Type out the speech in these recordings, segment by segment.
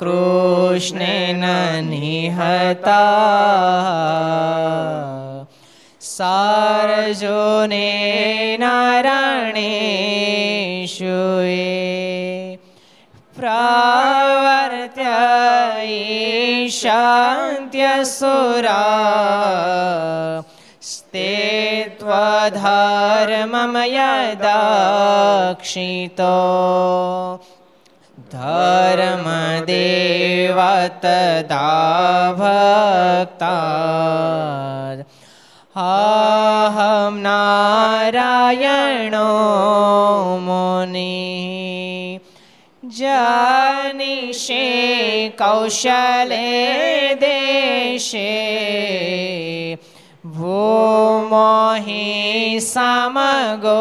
કૃષ્ણેન નિહતા સારજોને નારાયણેશુએ પ્રવર્ત્ય સુરા સ્તે ત્વધર્મમ યદાક્ષિતો ધર્મદેવ તદા ભક્તા અહમ નારાયણો મુનિ જનિષે કૌશલે દેશે ભૂમોહિ સમગો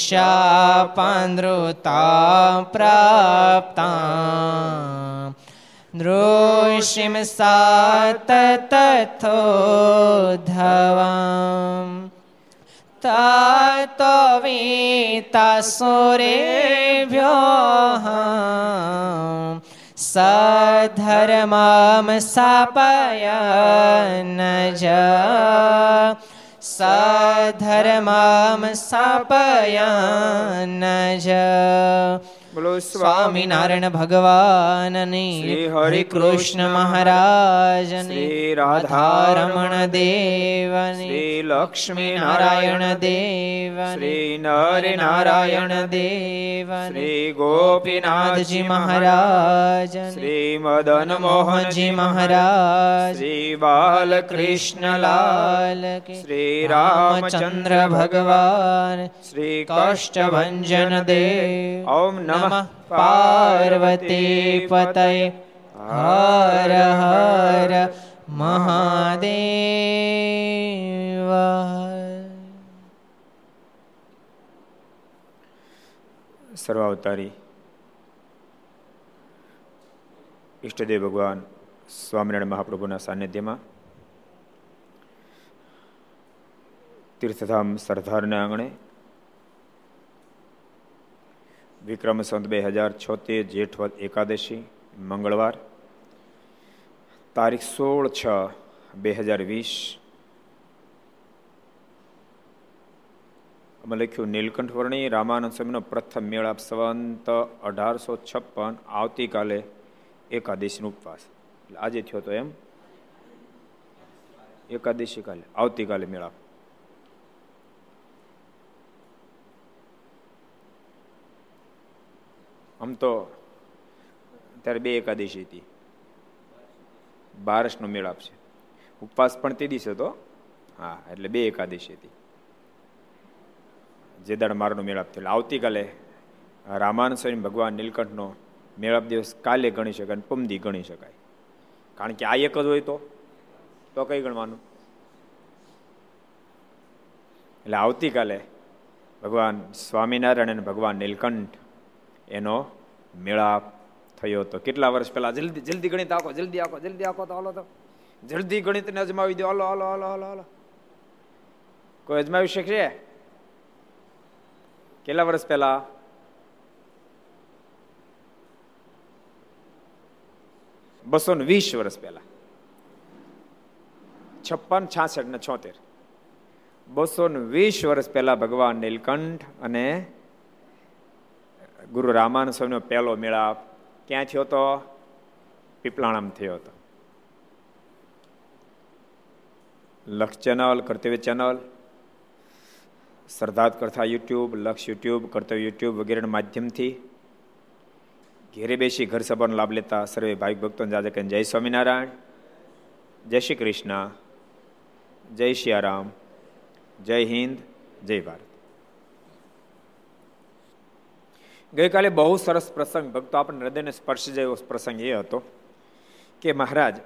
દ્વિજ મુનિશાપનૃતા પ્રાપ્તા નૃષિમ સાત તથોધવામ તતો વીતાસુરેભ્યો સધર્મમ સાપયન જ સધર્મમ સાપયન જ બોલો સ્વામિનારાયણ ભગવાનની શ્રી હરે કૃષ્ણ મહારાજની શ્રી રાધારમણ દેવની શ્રી લક્ષ્મી નારાયણ દેવ શ્રી નર નારાયણ દેવ શ્રી ગોપીનાથજી મહારાજ શ્રી મદન મોહનજી મહારાજ શ્રી બાલકૃષ્ણલાલ શ્રી રામચંદ્ર ભગવાન શ્રી કષ્ટભંજન દેવ. ઓમ નમઃ પાર્વતી પતય હર હર મહાદેવ સર્વાવતારી ઈષ્ટદેવ ભગવાન સ્વામિનારાયણ મહાપ્રભુના સાનિધ્યમાં તીર્થધામ સરદારના આંગણે વિક્રમ સંત બે હજાર છોતેર, જેઠવદ એકાદશી, મંગળવાર. તારીખ સોળ છ બે હજાર વીસ. અમે લખ્યું નીલકંઠ વર્ણી રામાનંદ સ્વામીનો પ્રથમ મેળાપ સંવંત અઢારસો છપ્પન, આવતીકાલે એકાદશીનો ઉપવાસ. એટલે આજે થયો તો એમ? એકાદશી કાલે, આવતીકાલે મેળાપ આમ તો ત્યારે બે એકાદશી હતી. બારસનો મેળાપ છે ઉપવાસ પણ તે દિવસે હતો. હા, એટલે બે એકાદશી હતી. જે દાડ મારનો મેળાપ થયો આવતીકાલે રામાન સ્વામી ભગવાન નીલકંઠનો મેળાપ દિવસ કાલે ગણી શકાય અને પમદી ગણી શકાય. કારણ કે આ એક જ હોય તો? તો કઈ ગણવાનું? એટલે આવતીકાલે ભગવાન સ્વામિનારાયણ અને ભગવાન નીલકંઠ એનો મેળાપ થયો હતો. કેટલા વર્ષ પહેલા? જલ્દી જલ્દી ગણિત આખો જલ્દી આખો જલ્દી આખો તો હાલો તો. જલ્દી ગણિતને અજમાવી દો. હાલો હાલો હાલો હાલો હાલો. કોઈ અજમાવી શકશે? કેટલા વર્ષ પહેલા? બસો ને વીસ વર્ષ પહેલા. છપ્પન, છાસઠ ને છોતેર. બસો ને વીસ વર્ષ પહેલા ભગવાન નીલકંઠ અને ગુરુ રામાન સ્વામીનો પહેલો મેળાપ ક્યાં થયો હતો? પીપલાણામ થયો હતો. લક્ષ ચેનલ, કર્તવ્ય ચેનલ શ્રદ્ધાત કરતા યુટ્યુબ, લક્ષ યુટ્યુબ, કર્તવ્ય યુટ્યુબ વગેરેના માધ્યમથી ઘેરે બેસી ઘર સભાનો લાભ લેતા સર્વે ભાઈ ભક્તો જાજક જય સ્વામિનારાયણ, જય શ્રી કૃષ્ણ, જય સિયારામ જય હિન્દ, જય ભારત. ગઈકાલે બહુ સરસ પ્રસંગ, ભક્તો આપણને હૃદયને સ્પર્શી જાય એવો પ્રસંગ એ હતો કે મહારાજ,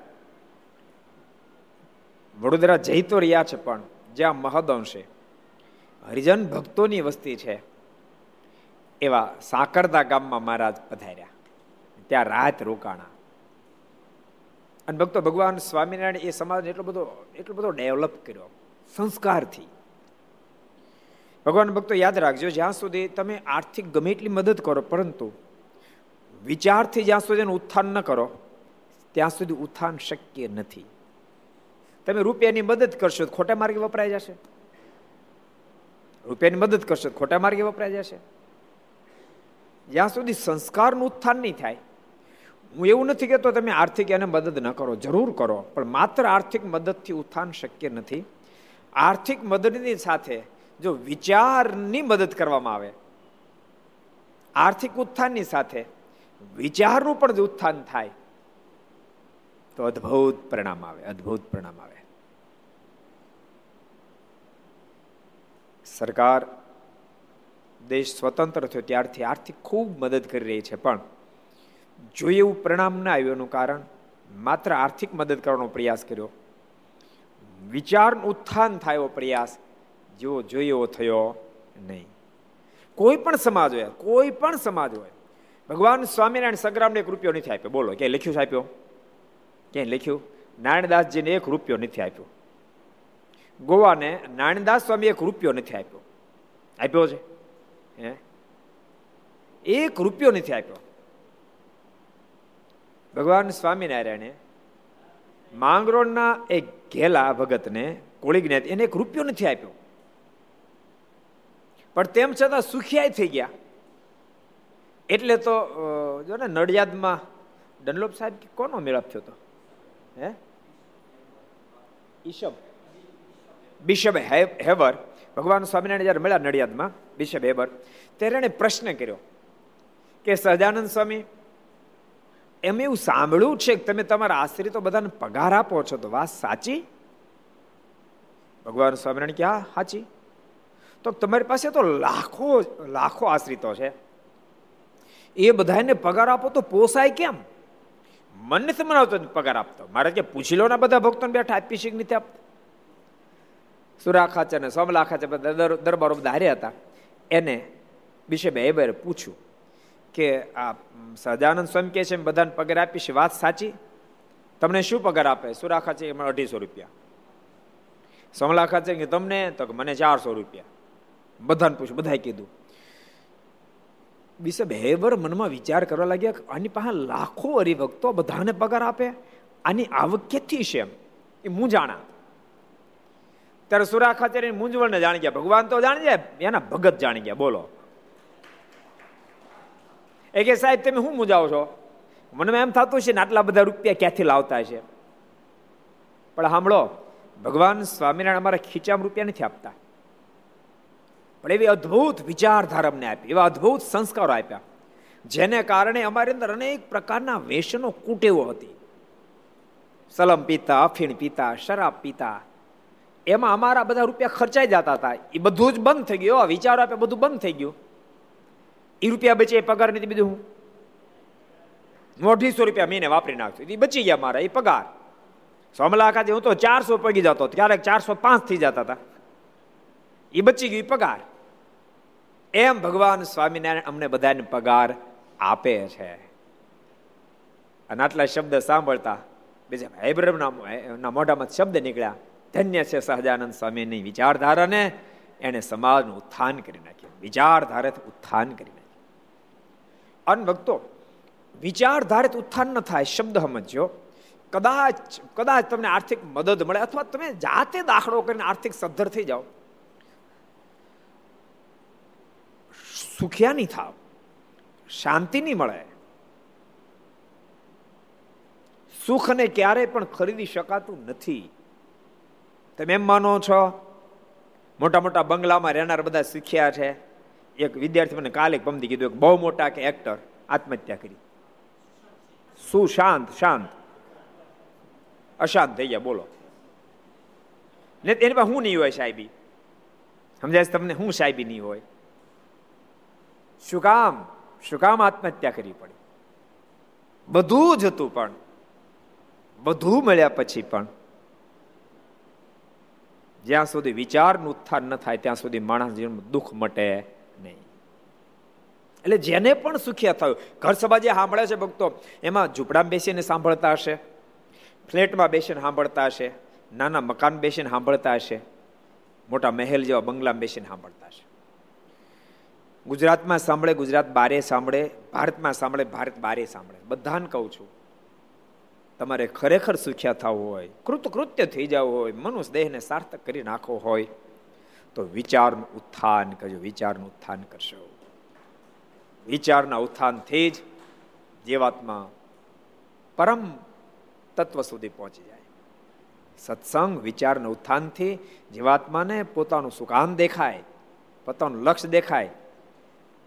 વડોદરા જઈ તો રહ્યા છે પણ જ્યાં મહદઅંશે હરિજન ભક્તોની વસ્તી છે એવા સાકરદા ગામમાં મહારાજ પધાર્યા. ત્યાં રાત રોકાણા. અને ભક્તો ભગવાન સ્વામિનારાયણ એ સમાજને એટલો બધો એટલો બધો ડેવલપ કર્યો. સંસ્કારથી. ભગવાન ભક્તો, યાદ રાખજો, જ્યાં સુધી તમે આર્થિક ગમે એટલી મદદ કરો, પરંતુ વિચારથી જ્યાં સુધી ઉત્થાન ન કરો, ત્યાં સુધી ઉત્થાન શક્ય નથી. તમે રૂપિયાની મદદ કરશો ખોટા માર્ગે વપરાઈ જશે. રૂપિયાની મદદ કરશો ખોટા માર્ગે વપરાઈ જશે. જ્યાં સુધી સંસ્કારનું ઉત્થાન નહીં થાય, હું એવું નથી કહેતો તમે આર્થિક એને મદદ ન કરો, જરૂર કરો, પણ માત્ર આર્થિક મદદથી ઉત્થાન શક્ય નથી. આર્થિક મદદની સાથે જો વિચારની મદદ કરવામાં આવે, આર્થિક ઉત્થાનની સાથે વિચારનું પણ ઉત્થાન થાય, તો અદ્ભુત પરિણામ આવે, અદ્ભુત પરિણામ આવે. સરકાર દેશ સ્વતંત્ર થયો ત્યારથી આર્થિક ખૂબ મદદ કરી રહી છે, પણ જોઈએ એવું પરિણામ ના આવ્યું એનું કારણ માત્ર આર્થિક મદદ કરવાનો પ્રયાસ કર્યો વિચાર ઉત્થાન થાય એવો પ્રયાસ જેવો એવો થયો નહીં. કોઈ પણ સમાજ હોય, કોઈ પણ સમાજ હોય, ભગવાન સ્વામિનારાયણ સંગ્રામને એક રૂપિયો નથી આપ્યો. બોલો, ક્યાંય લખ્યું છે આપ્યો? ક્યાંય લખ્યું? નારાયણદાસજીને એક રૂપિયો નથી આપ્યો. ગોવાને નારાયણદાસ સ્વામી એક રૂપિયો નથી આપ્યો. આપ્યો છે? હે? એક રૂપિયો નથી આપ્યો. ભગવાન સ્વામિનારાયણે માંગરોળના એક ઘેલા ભગતને કોળી જ્ઞાતિ એને એક રૂપિયો નથી આપ્યો. પણ તેમ છતાં સુખિયાય થઈ ગયા. એટલે તો જો ને નડિયાદમાં ડનલોપ સાહેબ કોનો મેળાપ થયો હતો? હે? ઈશબ. બિશબ હેવર ભગવાન સ્વામિનારાયણ જયારે મળ્યા નડિયાદમાં, બિશબ, હેબર, ત્યારે એને પ્રશ્ન કર્યો કે, સહજાનંદ સ્વામી, એમ એવું સાંભળ્યું છે કે તમે તમારા આશ્રિતો બધાને પગાર આપો છો તો વાત સાચી? ભગવાન સ્વામિનારાયણ ક્યાં સાચી. તો તમારી પાસે તો લાખો લાખો આશ્રિતો છે. એ બધાને પગાર આપો તો પોસાય કેમ? મને નથી મનાવતો પગાર આપતો. મારે કે પૂછી લો ને બધા ભક્તોને બેઠા આપી શીખ નથી આપતા? સુરા ખાચર ને સોમલા ખાચર દરબારો બધા હારે હતા. એને વિશે બે પૂછ્યું કે આ સહજાનંદ સ્વામી કે છે, બધાને પગાર આપીશ વાત સાચી? તમને શું પગાર આપે? સુરાખા છે એમાં અઢીસો રૂપિયા? સમલાખા છે કે તમને? તો મને ચારસો રૂપિયા. બધાને પૂછ્યું, બધાએ કીધું. બિશપ હેબર મનમાં વિચાર કરવા લાગ્યા આની પાસે લાખો હરિભક્તો બધાને પગાર આપે, આની આવક કેટલી છે એમ? એ હું જાણા. ત્યારે ખાતે મૂંઝવણને જાણી ગયા, ભગવાન તો જાણી જાય, એના ભગત જાણી ગયા, બોલો. એ કે સાહેબ, તમે શું મૂંઝાવો છો? મને એમ થતું છે ને આટલા બધા રૂપિયા ક્યાંથી લાવતા છે પણ સાંભળો, ભગવાન સ્વામિનારાયણ અમારા ખીચામાં રૂપિયા નથી આપતા. પણ એવી અદ્ભુત વિચારધારા અમને આપી, એવા અદ્ભુત સંસ્કારો આપ્યા, જેને કારણે અમારી અંદર અનેક પ્રકારના વેસનો કુટેવો હતી. સલમ પીતા અફીણ પીતા, શરાબ પીતા, એમાં અમારા બધા રૂપિયા ખર્ચાઈ જતા હતા. એ બધું જ બંધ થઈ ગયું વિચારો આપ્યા, બધું બંધ થઈ ગયું. એ રૂપિયા બચે પગાર નથી બીજું હું. અઢીસો રૂપિયા મહિને વાપરી નાખશું એ બચી ગયા મારા, એ પગાર. સોમલાકાથી હું તો ચારસો પગી જતો, ક્યારેક ચારસો પાંચ થઈ જતા હતા. એ બચી ગયું પગાર. એમ ભગવાન સ્વામિનારાયણ અમને બધાને પગાર આપે છે. અને આટલા શબ્દ સાંભળતા બીજા હૈબ્રમના મોઢામાં શબ્દ નીકળ્યા. ધન્ય છે સહજાનંદ સ્વામીની વિચારધારાને એને સમાજનું ઉત્થાન કરી નાખ્યું. વિચારધારાથી ઉત્થાન કરી નાખ્યું. અનભક્તો ભક્તો વિચારધારિત ઉત્થાન ન થાય શબ્દ સમજો કદાચ કદાચ તમને આર્થિક મદદ મળે અથવા તમે જાતે દાખલો કરીને આર્થિક સદ્ધર થઈ જાઓ. સુખ્યા નહીં થાવ. શાંતિ નહીં મળે. સુખને ક્યારેય પણ ખરીદી શકાતું નથી. તમે એમ માનો છો? મોટા મોટા બંગલામાં રહેનાર બધા શીખ્યા છે. એક વિદ્યાર્થી મને કાલે પમતી કીધું, એક બહુ મોટા કે એક્ટર આત્મહત્યા કરી. સુશાંત શાંત શાંત? અશાંત થઈ ગયા, બોલો. ને એની પાસે હું નહીં હોય સાહેબી? સમજાય તમને? હું સાહેબી નહીં હોય? શું કામ? શું કામ આત્મહત્યા કરવી પડી? બધું જ હતું પણ. બધું મળ્યા પછી પણ. જ્યાં સુધી વિચારનું ઉત્થાન ન થાય, ત્યાં સુધી માણસ જીવનમાં દુઃખ મટે નહીં. એટલે જેને પણ સુખિયા થયું, ઘર સભા જે સાંભળે છે ભક્તો, એમાં ઝૂંપડામાં બેસીને સાંભળતા હશે, ફ્લેટમાં બેસીને સાંભળતા હશે, નાના મકાન બેસીને સાંભળતા હશે, મોટા મહેલ જેવા બંગલામાં બેસીને સાંભળતા હશે. ગુજરાતમાં સાંભળે, ગુજરાત બારે સાંભળે, ભારતમાં સાંભળે, ભારત બારે સાંભળે. બધાને કહું છું, તમારે ખરેખર સુખ્યા થવું હોય, કૃતકૃત્ય થઈ જવું હોય, મનુષ્ય દેહને સાર્થક કરી નાખવો હોય, તો વિચારનું ઉત્થાન કરજો, વિચારનું ઉત્થાન કરશો. વિચારના ઉત્થાનથી જ જીવાત્મા પરમ તત્વ સુધી પહોંચી જાય. સત્સંગ વિચારના ઉત્થાનથી જીવાત્માને પોતાનું સુકાન દેખાય, પોતાનું લક્ષ્ય દેખાય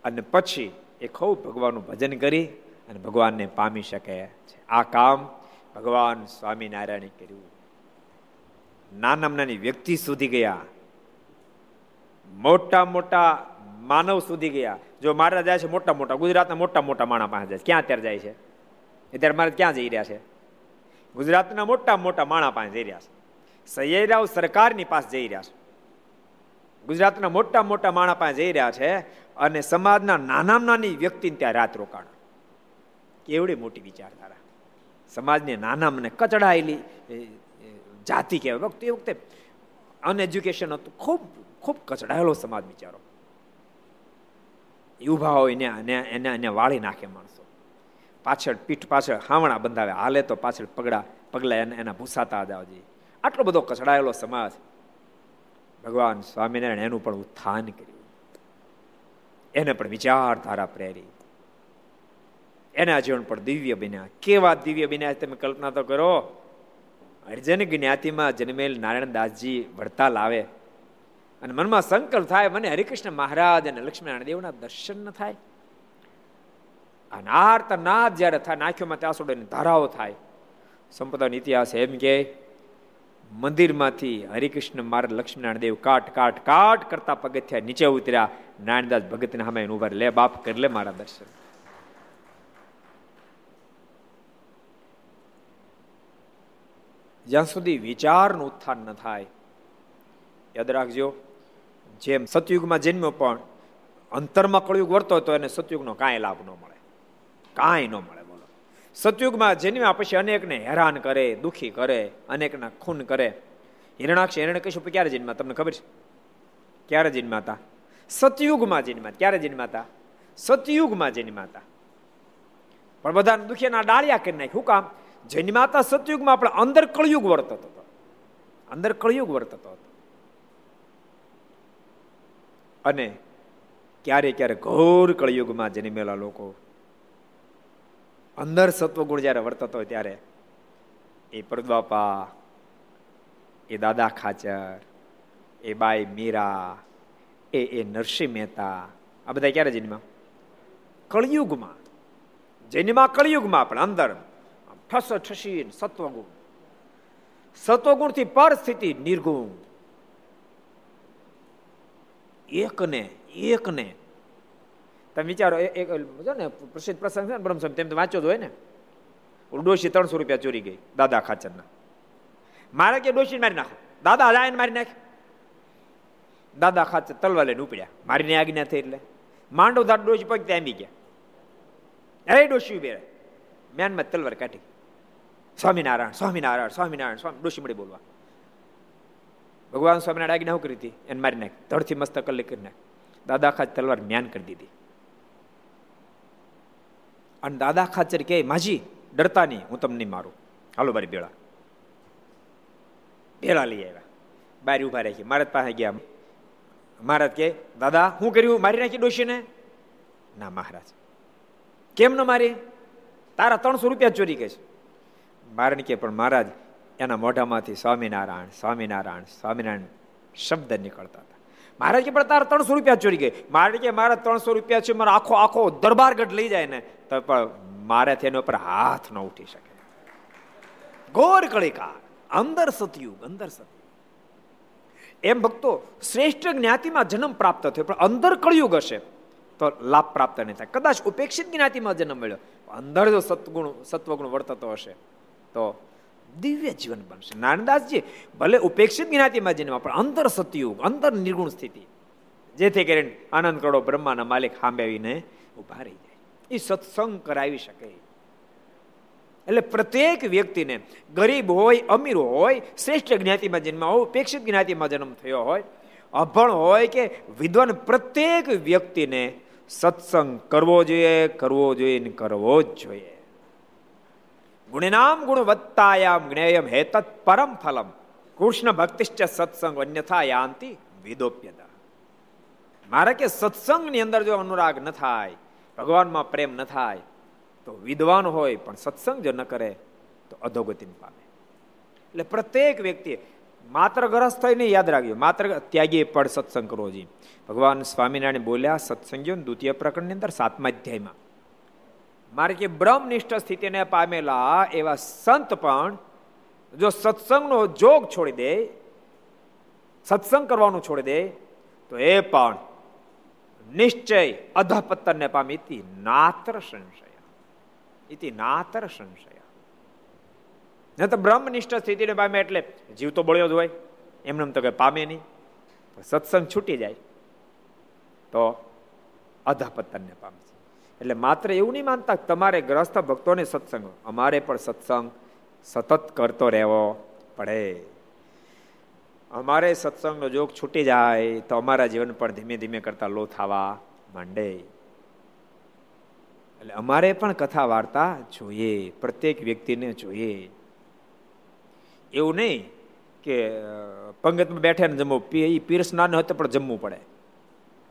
અને પછી એ ખૂબ ભગવાનનું ભજન કરી અને ભગવાનને પામી શકે છે. આ કામ ભગવાન સ્વામિનારાયણે કર્યું. નાના નાની વ્યક્તિ સુધી ગયા. મોટા મોટા માનવ સુધી ગયા. જો મારા જાય છે મોટા મોટા, ગુજરાતના મોટા મોટા માણા પાસે જાય ક્યાં અત્યારે જાય છે? અત્યારે મારે ક્યાં જઈ રહ્યા છે? ગુજરાતના મોટા મોટા માણા પાસે જઈ રહ્યા છે. સૈયરાવ સરકારની પાસે જઈ રહ્યા છે. ગુજરાતના મોટા મોટા માણા પાસે જઈ રહ્યા છે. અને સમાજના નાના નાની વ્યક્તિને ત્યાં રાત રોકાણ. કેવડી મોટી વિચારધારા. સમાજની નાના મને કચડાયેલી જાતિ કહેવાય. વખતે એ વખતે અનએજ્યુકેશન હતું. ખૂબ ખૂબ કચડાયેલો સમાજ વિચારો. ઊભા હોય ને એને એને વાળી નાખે માણસો. પાછળ પીઠ પાછળ હાવણા બંધાવે. હાલે તો પાછળ પગડા, પગલા એને, એના ભૂસાતા જાવજી આટલો બધો કચડાયેલો સમાજ. ભગવાન સ્વામિનારાયણ એનું પણ ઉત્થાન કર્યું. એને પણ વિચારધારા પ્રેરી. એના જીવન પણ દિવ્ય બન્યા. કેવા દિવ્ય બન્યા તમે કલ્પના તો કરો? અર્જન જ્ઞાતિમાં જન્મેલ નારાયણ દાસજી વડતાલ આવે. અને મનમાં સંકલ્પ થાય, મને હરિકૃષ્ણ મહારાજ અને લક્ષ્મીનારાયણ દેવના દર્શન ન થાય. અને આર્ત નાદ જ્યારે થાય, નાખ્યોમાં સુધી ધારાઓ થાય. સંપદાનો ઇતિહાસ એમ કે મંદિરમાંથી હરિકૃષ્ણ મહારાજ લક્ષ્મીનારાયણ દેવ કાટ કાટ કાટ કરતા પગથિયા નીચે ઉતર્યા. નારાયણદાસ ભગતને સામે ઊભા લે, બાપ કરી લે મારા દર્શન. જ્યાં સુધી વિચારનું ઉત્થાન ન થાય, યાદ રાખજો, જેમ સતયુગમાં જન્મ્યો પણ અંતરમાં કળયુગ વર્તો હતો, એને સતયુગનો કાંઈ લાભ ન મળે. કાંઈ ન મળે. સતયુગમાં જન્મ્યા પછી અનેકને હેરાન કરે, દુખી કરે, અનેકના ખૂન કરે. હિરણાક્ષ હિરણ કહીશું ક્યારે જન્મ્યા? તમને ખબર છે? ક્યારે જન્મ્યા હતા? સતયુગમાં જન્મ્યા. ક્યારે જન્મ્યા હતા? સતયુગમાં જન્મ્યા પણ બધાને દુખીના ડાળિયા કરી નાખ્યું. કામ? જન્માતા સતયુગમાં આપણે અંદર કળયુગ વર્તતો હતો. અંદર કળયુગ વર્તતો હતો. અને ક્યારે ક્યારે ઘોર કળયુગમાં જન્મેલા લોકો અંદર સત્વગુણ જ્યારે વર્તતો હોય ત્યારે એ પરદ્વાપા એ દાદા ખાચર, એ બાઈ મીરા, એ એ નરસિંહ મહેતા, આ બધા ક્યારે જન્મ્યા? કળિયુગમાં. જન્મા કળિયુગમાં પણ અંદર ઠસ ઠસી સત્વગુણ. સત્વગુણથી પર સ્થિતિ નિર્ગુણ. એકને એકને તમે વિચારો એક જો ને, પ્રસિદ્ધ પ્રસંગ છે ને બ્રહ્મસ્વામી તેમ તો વાંચો હોય ને. ડોશી ત્રણસો રૂપિયા ચોરી ગઈ, દાદા ખાચરના. મારે કે ડોશી મારી નાખો? દાદા લાઈને મારી નાખ. દાદા ખાચર તલવા લઈને ઉપડ્યા. મારીને આજ્ઞા થઈ એટલે. માંડવ દાદ ડોશી પગ ત્યાં ગયા. અરે ડોશી ઉભે મેનમાં તલવાર કાઢી. સ્વામિનારાયણ સ્વામિનારાયણ સ્વામિનારાયણ, સ્વામી, ડોશી મળી બોલવા. ભગવાન સ્વામિનારાયણ આજ્ઞા કરી હતી? એને મારી નાખ. ધડથી મસ્તક કરી નાખ. દાદા ખાચ તલવાર મ્યાન કરી દીધી. અને દાદા ખાચર કે માજી, ડરતા નહીં, હું તમને નહીં મારું. હાલો મારી બેળા. ભેળા લઈ આવ્યા. બારી ઊભા રાખી. મહારાજ પાસે ગયા. મહારાજ કે દાદા, હું કર્યું? મારી નાખી ડોશીને? ના, મહારાજ. કેમ ન મારી? તારા ત્રણસો રૂપિયા ચોરી કે છે મારણ કે પણ મહારાજ, એના મોઢામાંથી સ્વામિનારાયણ સ્વામિનારાયણ સ્વામિનારાયણ શબ્દ નીકળતા હતા. મહારાજ કે પણ તારા ત્રણસો રૂપિયા ચોરી ગઈ મારે કે મારા ત્રણસો રૂપિયા છે, મારો આખો આખો દરબારગઢ લઈ જાય ને તો પણ મારે તેના ઉપર હાથ ન ઉઠી શકે. ગોર કળિકા અંદર સતયુગ અંદર સતયુગ. એમ ભક્તો, શ્રેષ્ઠ જ્ઞાતિમાં જન્મ પ્રાપ્ત થયો, પણ અંદર કળયુગ હશે, તો લાભ પ્રાપ્ત નહીં થાય. કદાચ ઉપેક્ષિત જ્ઞાતિમાં જન્મ મળ્યો અંદર જો સત્ગુણ, સત્વગુણ વર્તતો હશે, તો દિવ્ય જીવન બનશે. નાનદાસજી, ભલે ઉપેક્ષિત જ્ઞાતિમાં જન્મ પણ અંતર સતયુગ અંતર નિર્ગુણ સ્થિતિ. જેથી કરીને આનંદ કરો, બ્રહ્માના માલિક સાંભે આવીને ઊભા રહી એ સત્સંગ કરાવી શકે. એટલે પ્રત્યેક વ્યક્તિને ગરીબ હોય, અમીર હોય, શ્રેષ્ઠ જ્ઞાતિમાં જન્મ હોય, ઉપેક્ષિત જ્ઞાતિમાં જન્મ થયો હોય, અભણ હોય કે વિદ્વાન પ્રત્યેક વ્યક્તિને સત્સંગ કરવો જોઈએ કરવો જોઈએ ને કરવો જ જોઈએ. ગુણનામ ગુણવત્તાયામ જ્ઞેયમ હેતત પરમ ફલમ. કૃષ્ણ ભક્તિશ્ચ સત્સંગ અન્યથા યાંતિ વિદોપ્યતા. મારે કે સત્સંગની અંદર જો અનુરાગ ન થાય ભગવાનમાં પ્રેમ ન થાય, તો વિદ્વાન હોય પણ સત્સંગ જો ન કરે, તો અધોગતિને પામે. એટલે પ્રત્યેક વ્યક્તિ માત્ર ગ્રસ્ત થઈને યાદ રાખજો. માત્ર ત્યાગી પણ સત્સંગ કરવો જોઈએ. ભગવાન સ્વામિનારાયણ બોલ્યા, સત્સંગીઓ દ્વિતીય પ્રકરણની અંદર સાતમા અધ્યાયમાં. મારે કે બ્રહ્મનિષ્ઠ સ્થિતિને પામેલા એવા સંત પણ જો સત્સંગનો જોગ છોડી દે, સત્સંગ કરવાનું છોડી દે, તો એ પણ નિશ્ચય અધપતનને પામે ઇતિ નાત્ર સંશય. ઇતિ નાત્ર સંશય. ન તો બ્રહ્મનિષ્ઠ સ્થિતિને પામે એટલે જીવ તો બળ્યો જ હોય. એમને તો કઈ પામે નહીં. સત્સંગ છૂટી જાય. તો અધપતનને પામે છે. એટલે માત્ર એવું નહીં માનતા તમારે ગ્રસ્ત ભક્તોને સત્સંગ. અમારે પણ સત્સંગ સતત કરતો રહેવો પડે. અમારે સત્સંગનો જોગ છૂટી જાય તો અમારા જીવન પણ ધીમે ધીમે કરતા લો થવા માંડે. એટલે અમારે પણ કથા વાર્તા જોઈએ, પ્રત્યેક વ્યક્તિને જોઈએ. એવું નહીં કે પંગતમાં બેઠે ને જમવું એ પીરસનાર હતો પણ જમવું પડે.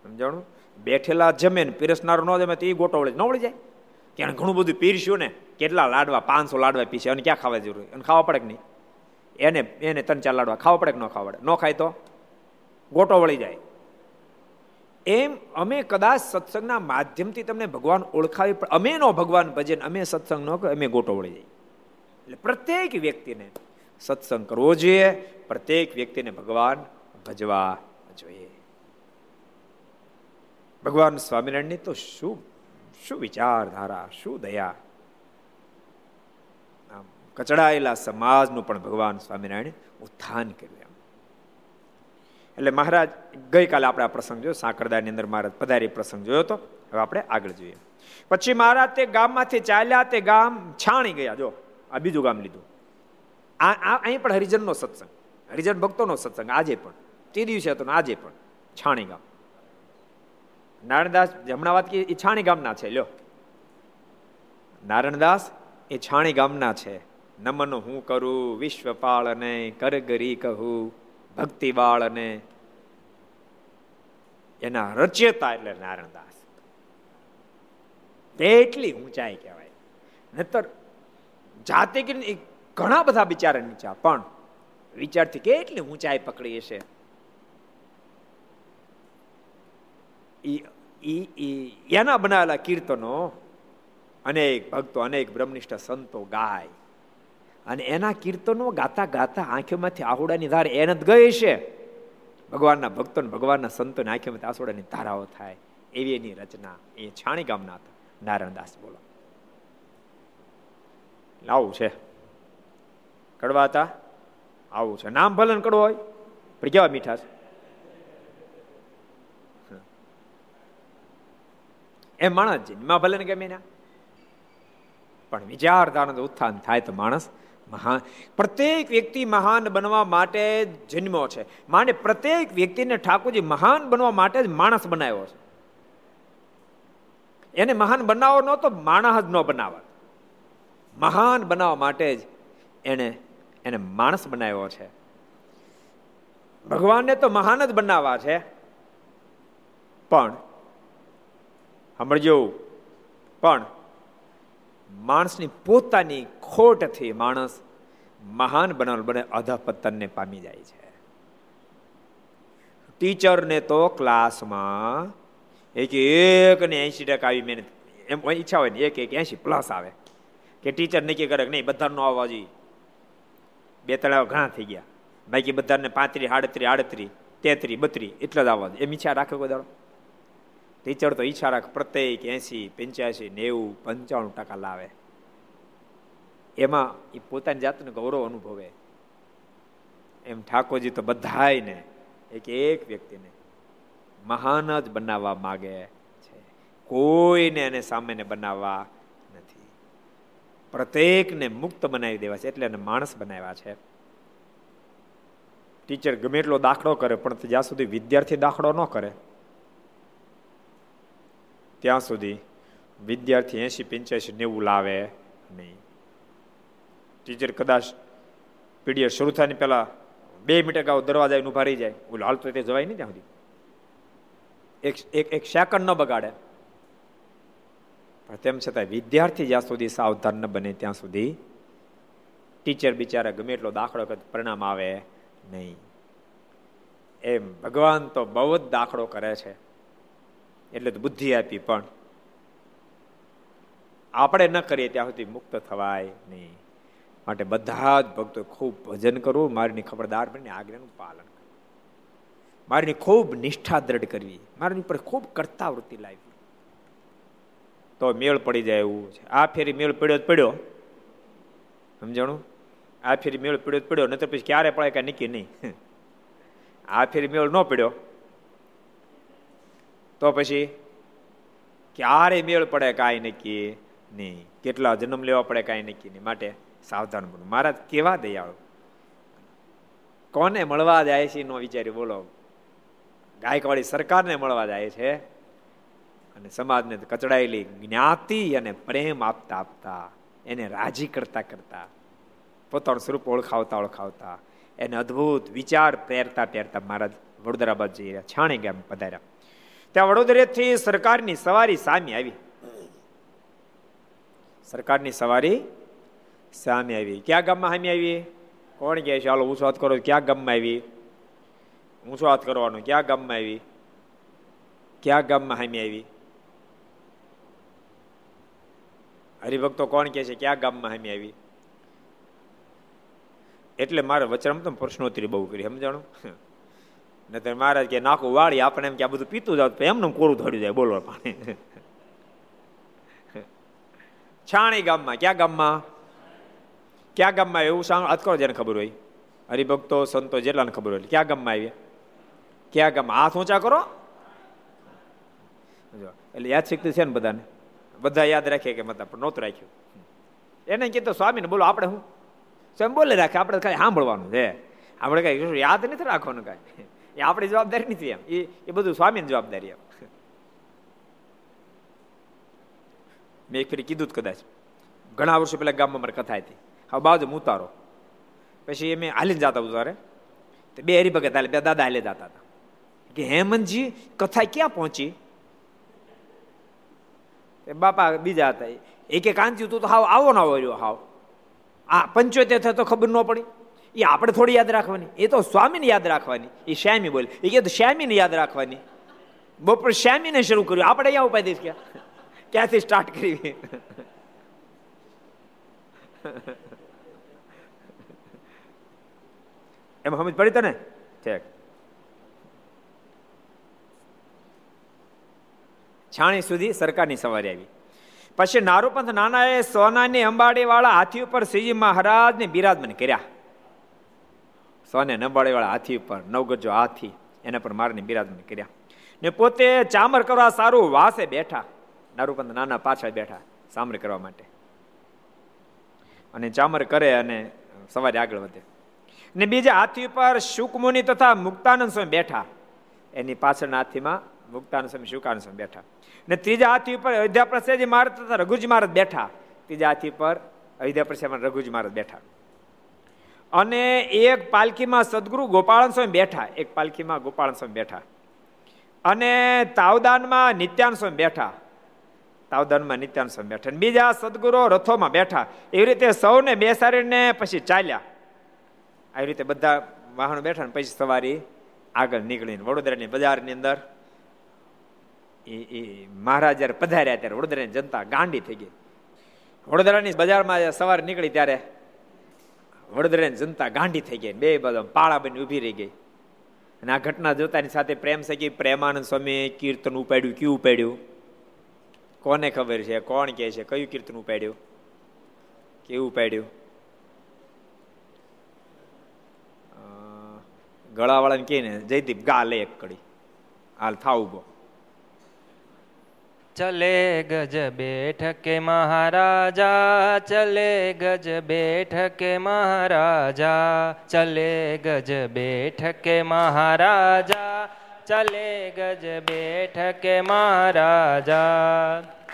સમજાણું? બેઠેલા જમે ને પીરસનાર ન જમે તો એ ગોટો વળે ન વળી જાય. ત્યાં ઘણું બધું પીરસ્યું ને, કેટલા લાડવા, પાંચસો લાડવા પીશે અને ક્યાં ખાવા જરૂર અને ખાવા પડે કે નહીં? એને એને ત્રણ ચાર લાડવા ખાવા પડે કે ન ખાવા પડે? ન ખાય તો? ગોટો વળી જાય. એમ અમે કદાચ સત્સંગના માધ્યમથી તમને ભગવાન ઓળખાવી પણ અમે નો ભગવાન ભજન, અમે સત્સંગ ન અમે ગોટો વળી જાય. એટલે પ્રત્યેક વ્યક્તિને સત્સંગ કરવો જોઈએ, પ્રત્યેક વ્યક્તિને ભગવાન ભજવા જોઈએ. ભગવાન સ્વામિનારાયણની તો શું શું વિચારધારા, શું દયા? કચડાયેલા સમાજનું પણ ભગવાન સ્વામિનારાયણ ઉત્થાન કર્યું એમ. એટલે મહારાજ, ગઈકાલે આપણે આ પ્રસંગ જોયો સાંકરદાની અંદર મહારાજ પધારી પ્રસંગ જોયો હતો હવે આપણે આગળ જોઈએ. પછી મહારાજ તે ગામમાંથી ચાલ્યા, તે ગામ છાણી ગયા, જો, આ બીજું ગામ લીધું. આ અહીં પણ હરિજનનો સત્સંગ, હરિજન ભક્તોનો સત્સંગ, આજે પણ, તે દિવસે હતો આજે પણ, છાણી ગામ. નારાયણદાસ હમણાં વાત એ છાણી ગામના છે, લ્યો. નારાયણદાસ એ છાણી ગામના છે. નમન હું કરું, વિશ્વપાળને કરગરી કહું, ભક્તિવાળને. એના રચયતા એટલે નારાયણદાસ એટલી ઊંચાઈ કહેવાય. નતર જાતે કે ઘણા બધા બિચારા નીચા, પણ વિચારથી કેટલી ઊંચાઈ પકડી છે એના બનાવેલા કીર્તનો અનેક ભક્તો, અનેક બ્રહ્મનિષ્ઠ સંતો ગાય. અને એના કીર્તનો ગાતા ગાતા આંખોમાંથી આહુડાની ધાર એને જ ગઈ છે. ભગવાનના ભક્તો ભગવાનના સંતોને આંખોમાંથી આસોડાની ધારાઓ થાય એવી એની રચના એ છાણી ગામના હતા. નારાયણદાસ બોલો. આવું છે. કડવા હતા? આવું છે. નામ ભલન કડવો હોય. પણ કેવા મીઠા છે? એમ માણસ છે માં ભલે ને ગમે ના. પણ વિચારધારાનું ઉત્થાન થાય તો માણસ મહાન. પ્રત્યેક વ્યક્તિ મહાન બનવા માટે જન્મ્યો છે. માને પ્રત્યેક વ્યક્તિને ઠાકોરજી મહાન બનવા માટે જ માણસ બનાવ્યો છે. એને મહાન બનાવો ન તો માણસ જ ન બનાવે. મહાન બનાવવા માટે જ એને એને માણસ બનાવ્યો છે. ભગવાનને તો મહાન જ બનાવવા છે. પણ, સાંભળજો. પણ, માણસની પોતાની ખોટથી માણસ મહાન બનાવવાનું બને અધપતનને પામી જાય છે. ટીચરને તો ક્લાસમાં એક એક ને એસી ટકા આવી મહેનત એમ ઈચ્છા હોય ને, એક એક એસી પ્લસ આવે. કે ટીચર નક્કી કરે કે નહીં, બધાનો આવવા જોઈએ બે તળાવ ઘણા થઈ ગયા. બાકી બધાને પાંત્રી આડત્રી આડત્રી, તેત્રી, બત્રી, એટલા જ આવવા એમ ઈચ્છા રાખે કોઈ દાડો? ટીચર તો ઈચ્છા રાખ, પ્રત્યેક એસી પંચ્યાસી, નેવું, પંચાણું ટકા લાવે. એમાં એ પોતાની જાતને ગૌરવ અનુભવે. એમ ઠાકોરજી તો બધાને એક એક વ્યક્તિને મહાન જ બનાવવા માગે છે. કોઈને એને સામેને બનાવવા નથી. પ્રત્યેકને મુક્ત બનાવી દેવા છે, એટલે એને માણસ બનાવ્યા છે. ટીચર ગમે એટલો દાખલો કરે, પણ જ્યાં સુધી વિદ્યાર્થી દાખલો ન કરે. ત્યાં સુધી વિદ્યાર્થી એસી પંચ્યાસી, નેવું લાવે નહીં. ટીચર કદાચ પીડીએ શરૂ થાય પહેલા બે મિનિટ ગાઉ દરવાજા ઊભા રહી જાય. ઓલો હાલતો તે જવાય નહીં ત્યાં સુધી. એક એક એક સેકન્ડ ન બગાડે. પણ તેમ છતાં વિદ્યાર્થી જ્યાં સુધી સાવધાન ન બને ત્યાં સુધી ટીચર બિચારા ગમે એટલો દાખલો પરિણામ આવે નહીં. એમ ભગવાન તો બહુ જ દાખલો કરે છે. એટલે તો બુદ્ધિ આપી પણ આપણે ન કરીએ ત્યાં સુધી મુક્ત થવાય નહીં. માટે બધા જ ભક્તો ખૂબ ભજન કરવું, મારીની ખબરદાર બની આજ્ઞાનું પાલન મારીની ખૂબ નિષ્ઠા દ્રઢ કરવી. મારી ઉપર ખૂબ કરતા વૃત્તિ લાવી. તો મેળ પડી જાય એવું છે. આ ફેરી મેળ પડ્યો પડ્યો. સમજાણું? આ ફેરી મેળ પડ્યો પડ્યો. નતર પછી ક્યારે પડે કાંઈ નક્કી નહીં. આ ફેરી મેળ ન પડ્યો. તો પછી ક્યારે મેળ પડે કાંઈ નક્કી નહીં. કેટલા જન્મ લેવા પડે કાંઈ નક્કી નહીં. માટે સાવધાન બનો. મહારાજ કેવા દયાળુ. કોને મળવા જાય છે નો વિચાર્યું? બોલો. ગાયકવાડી સરકારને મળવા જાય છે અને સમાજને કચડાયેલી જ્ઞાતિ અને પ્રેમ આપતા આપતા એને રાજી કરતા કરતા પોતાનું સ્વરૂપ ઓળખાવતા ઓળખાવતા એને અદ્ભુત વિચાર પ્રેરતા પ્રેરતા મહારાજ વડોદરા બાદ જઈ રહ્યા, છાણી ગામ પધાર્યા. ત્યાં વડોદરેથી સરકારની સવારી સામે આવી. સરકારની સવારી સામે આવી. ક્યાં ગામમાં સામે આવી? કોણ કહે છે ચાલો ઊંચો હાથ કરો ક્યાં ગામમાં આવી? ઊંચો હાથ કરવાનો? ક્યાં ગામમાં આવી? ક્યાં ગામમાં સામે આવી? હરિભક્તો કોણ કહે છે, ક્યાં ગામમાં સામે આવી? એટલે મારે વચરામ તો પ્રશ્નોત્તરી બહુ કરી, સમજાણું? ને તો મહારાજ કે નાખું વાળી, આપણે એમ કે આ બધું પીતું જાવ એમને કોરું ધડ્યું જાય, બોલવા પાણી. છાણી ગામમાં, ક્યાં ગામમાં? ક્યાં ગામમાં એવું સાંભળ હાથ કરો જેને ખબર હોય? હરિભક્તો, સંતો જેટલાને ખબર હોય ક્યાં ગામમાં આવ્યા? ક્યાં ગામમાં? હાથ ઊંચા કરો. એટલે યાદ શક્તિ છે ને બધાને? બધા યાદ રાખે કે મતલબ પણ નહોતું રાખ્યું. એને કીધું સ્વામીને બોલો, આપણે શું સ્વયં બોલે, રાખે, આપણે ખાલી સાંભળવાનું છે. આપણે કઈ યાદ નથી રાખવાનું કાંઈ? એ આપણી જવાબદારી નથી એમ. એ બધું સ્વામીની જવાબદારી એમ. મેં એક ફેરી કીધું કદાચ. ઘણા વર્ષો પહેલા ગામમાં મારી કથા હતી. હવે બાજુ ઉતારો. પછી એમ હાલીને જતા ઉતારે. તો બે હરિભગત હાલે, બે દાદા હાલે જતા હતા. કે હેમંતજી કથા ક્યાં પહોંચી? બાપા બીજા હતા એક એક કાંચ્યું તું તો હાવ આવો ના રહ્યો, હાવ. આ પંચોતેર થયો તો ખબર ન પડી. એ આપણે થોડી યાદ રાખવાની. એ તો સ્વામીને યાદ રાખવાની. એ શ્યામી બોલે. એ કે શ્યામીને યાદ રાખવાની. બપોર શ્યામીને શરૂ કર્યું. આપણે અહીંયા ઉપાય દઈશ ક્યાં? ક્યાંથી સ્ટાર્ટ કરવી એમાં સમજ પડી તને? ઠેક. છાણી સુધી સરકારની સવારી આવી. પછી નારૂપંથ નાનાએ સોનાની અંબાડી વાળા હાથી ઉપર શ્રીજી મહારાજને બિરાજમાન કર્યા. સોને અંબાડી વાળા હાથી ઉપર નવગજો હાથી એના પર મારને બિરાજમાન કર્યા. ને પોતે ચામર કરવા સારું વાસે બેઠા. નારૂપંથ નાના પાછળ બેઠા સામર કરવા માટે. અને ચામર કરે અને સવારે આગળ વધે. ને બીજા હાથી ઉપર શુકમુનિ તથા મુક્તાનંદ સ્વામી બેઠા. એની પાછળના હાથીમાં મુક્તાનંદ સ્વામી, શુકાનંદ સ્વામી બેઠા. ને ત્રીજા હાથી ઉપર અયોધ્યા પ્રસાદજી મહારાજ તથા રઘુજી મહારાજ બેઠા. ત્રીજા હાથી પર અયોધ્યા પ્રસાદ રઘુજી મહારાજ બેઠા. અને એક પાલખીમાં સદગુરુ ગોપાળન સ્વામી બેઠા. એક પાલખીમાં ગોપાળન સ્વામી બેઠા. અને તાવદાનમાં નિત્યાન સ્વામી બેઠા. તાવદાનમાં નિત્યાન સ્વામી બેઠા. બીજા સદગુરુ રથોમાં બેઠા. એવી રીતે સૌને બેસાડીને પછી ચાલ્યા. આવી રીતે બધા વાહનો બેઠા ને પછી સવારી આગળ નીકળીને વડોદરાની બજારની અંદર એ એ મહારાજ જયારે પધાર્યા ત્યારે વડોદરાની જનતા ગાંડી થઈ ગઈ. વડોદરાની બજારમાં સવારે નીકળી ત્યારે વડોદરાની જનતા ગાંડી થઈ ગઈ બે બધા પાળા બની ઊભી રહી ગઈ. અને આ ઘટના જોતાની સાથે પ્રેમ સગી પ્રેમાનંદ સ્વામી કીર્તન ઉપાડ્યું, ક્યુ ઉપાડ્યું? કોને ખબર છે? કોણ કે છે? કયું કીર્તન ઉપાડ્યું? કેવું ઉપાડ્યું? ગળાવાળાને કહે ને, જયદીપ, ગા લે એક કડી. હાલ થા ઊભો. ચલે ગજ બેઠકે મહારાજા, ચલે ગજ બેઠકે મહારાજા, ચલે ગજ બેઠકે મહારાજા, ચલે ગજ બેઠકે મહારાજા. હે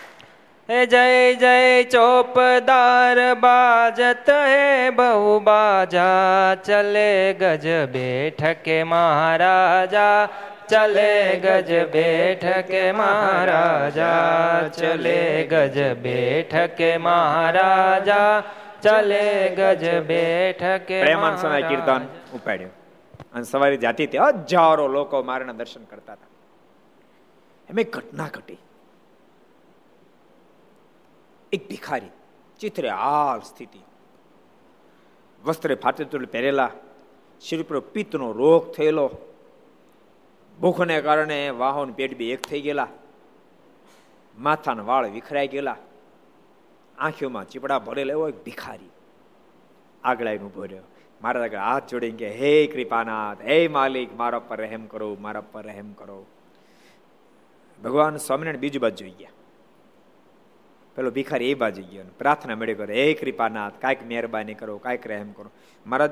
જય જય ચોપદાર બાજત હે બહુ બાજા. ચલે ગજ બેઠકે મહારાજા. ચલે ગજ બેઠકે મહારાજા. ચલે ગજ બેઠકે મહારાજા. ચલે ગજ બેઠકે પ્રેમાન સમય કીર્તન ઉપાડ્યું. અને સવારે જાતી ત્યાં હજારો લોકો મારના દર્શન કરતા હતા. એમ ઘટના ઘટી. એક ભિખારી, ચિત્રે હાલ સ્થિતિ. વસ્ત્રે ફાટેતુલ પહેરેલા, શરીર પર પિત્તનો રોગ થયેલો. ભૂખને કારણે વાહન પેટ બી એક થઈ ગયેલા. માથાના વાળ વિખરાઈ ગયેલા. આંખોમાં ચીપડા ભરેલા એવો એક ભિખારી આગળ આવીને ઊભો રહ્યો. મારા આગળ હાથ જોડીને કે, હે કૃપાનાથ, હે માલિક, મારા પર રહેમ કરો, મારા પર રહેમ કરો. ભગવાન સ્વામિનારાયણ બીજી બાજુ જોઈ ગયા. પેલો ભિખારી એ બાજુ ગયો પ્રાર્થના મેળવી કરો હે કૃપાનાથ, કાંઈક મહેરબાની કરો, કાંઈક રહેમ કરો. મારા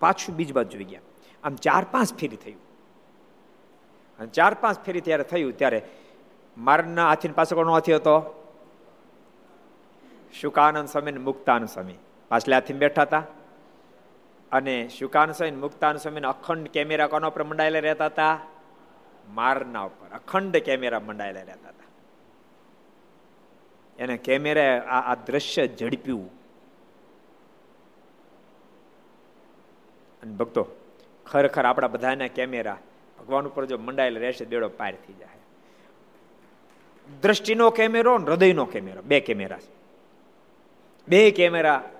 પાછું બીજ બાજુ જોઈ ગયા. આમ ચાર પાંચ ફેરી થયું. અને ચાર પાંચ ફેરી ત્યારે થયું, ત્યારે મારના હાથી પાસે કોનો હાથી હતો? શુકાનંદ સ્વામી મુક્તાનંદ સ્વામી. પાછલા હાથી બેઠા હતા. અને શુકાન સ્વામી મુક્તાન સ્વામી અખંડ કેમેરા કોના ઉપર મંડાયેલા રહેતા હતા? મારના ઉપર. અખંડ કેમેરા મંડાયેલા રહેતા હતા. એને કેમેરા આ આ દ્રશ્ય ઝડપ્યું. અને ભક્તો, ખરેખર આપણા બધાના કેમેરા ભગવાન ઉપર જો મંડાયેલ રહેશે, બેડો પાર થઈ જાય. દ્રષ્ટિનો કેમેરો હૃદયનો કેમેરો, બે કેમેરા છે. બે કેમેરા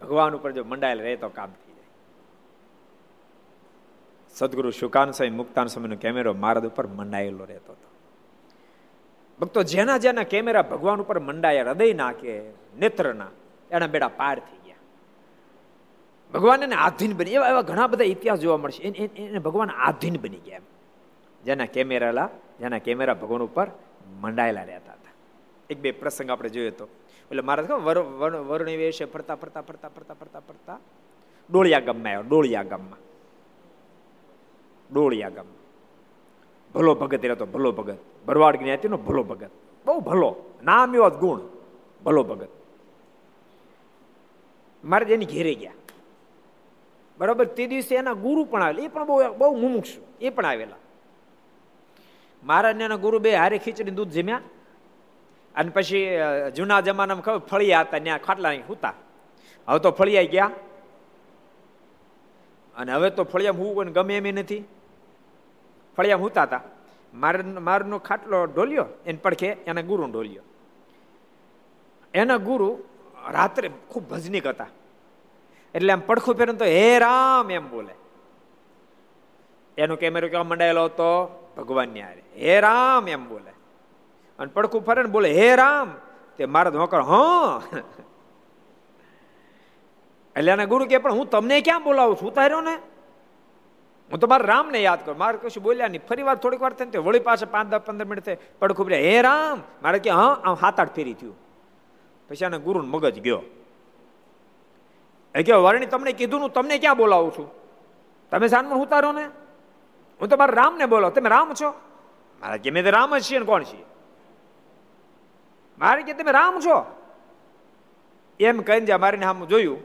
ભગવાન ઉપર જો મંડાયેલ રહે તો કામ થઈ જાય. સદગુરુ શુકાન સ્વામી મુક્તાન સ્વામીનો કેમેરો મારદ ઉપર મંડાયેલો રહેતો હતો. ભક્તો જેના જેના કેમેરા ભગવાન ઉપર મંડાયા, હૃદય નાખે, નેત્રના, એના બેડા પાર થઈ ગયા. ભગવાન એને આધીન બની, એવા એવા ઘણા બધા ઇતિહાસ જોવા મળશે. એને ભગવાન આધીન બની ગયા જેના કેમેરાલા જેના કેમેરા ભગવાન ઉપર મંડાયેલા રહેતા હતા. એક બે પ્રસંગ આપણે જોયો તો. એટલે મહારાજ કહો વરુણી વેશે ફરતા ફરતા ફરતા ફરતા ફરતા ફરતા ડોળિયા ગામમાં આવ્યો, ડોળિયા ગામમાં. ડોળિયા ગામમાં. ભલો ભગત રહેતો ભલો ભગત. ભરવાડ જ્ઞાતિનો ભલો ભગત. બહુ ભલો. નામ એવો ગુણ. ભલો ભગત. મારે એની ઘેરે ગયા. બરાબર, તે દિવસે એના ગુરુ પણ આવેલા. એ પણ બહુ બહુ મુમુક્ષુ. એ પણ આવેલા. મારા એના ગુરુ બે હારે ખીચડી દૂધ જમ્યા. અને પછી જૂના જમાનામાં ખબર, ફળિયા હતા ત્યાં ખાટલા હુતા. હવે તો ફળિયા ગયા. અને હવે તો ફળિયા હું ગમે એમ નથી. ફળિયા હુતા હતા માર મારનો ખાટલો ઢોલ્યો એને પડખે એને ગુરુ ઢોલ્યો એના ગુરુ રાત્રે ખૂબ ભજનીક હતા એટલે આમ પડખું ફેરન તો હે રામ એમ બોલે. એનો કેમેરો કેવા મંડાયેલો હતો? ભગવાનની હારે. હે રામ એમ બોલે. અને પડખું ફરે ને બોલે, હે રામ. તે મારા નોકર હ. એટલે એના ગુરુ કે, પણ હું તમને ક્યાં બોલાવું છું? ઉતાર્યો ને? હું તો મારા રામને યાદ કરું. મારે કશું બોલ્યા નહીં. ફરી વાર થોડીક વાર થઈને વળી પાસે પાંચ દસ પંદર મિનિટ થાય પડખું હે રામ! મારે કે, હા, આમ હાથ આઠ ફેરી થયું. પછી આને ગુરુ મગજ ગયો. એ કે વરણી, તમને કીધું હું તમને ક્યાં બોલાવું છું? તમે સાનમાં ઉતારો ને. હું તો મારા રામને બોલો તમે રામ છો? મારા કે મેં તો રામ જ છીએ ને કોણ છીએ? મારે કે, તમે રામ છો? એમ કહીને જ્યાં મારીને આમ જોયું,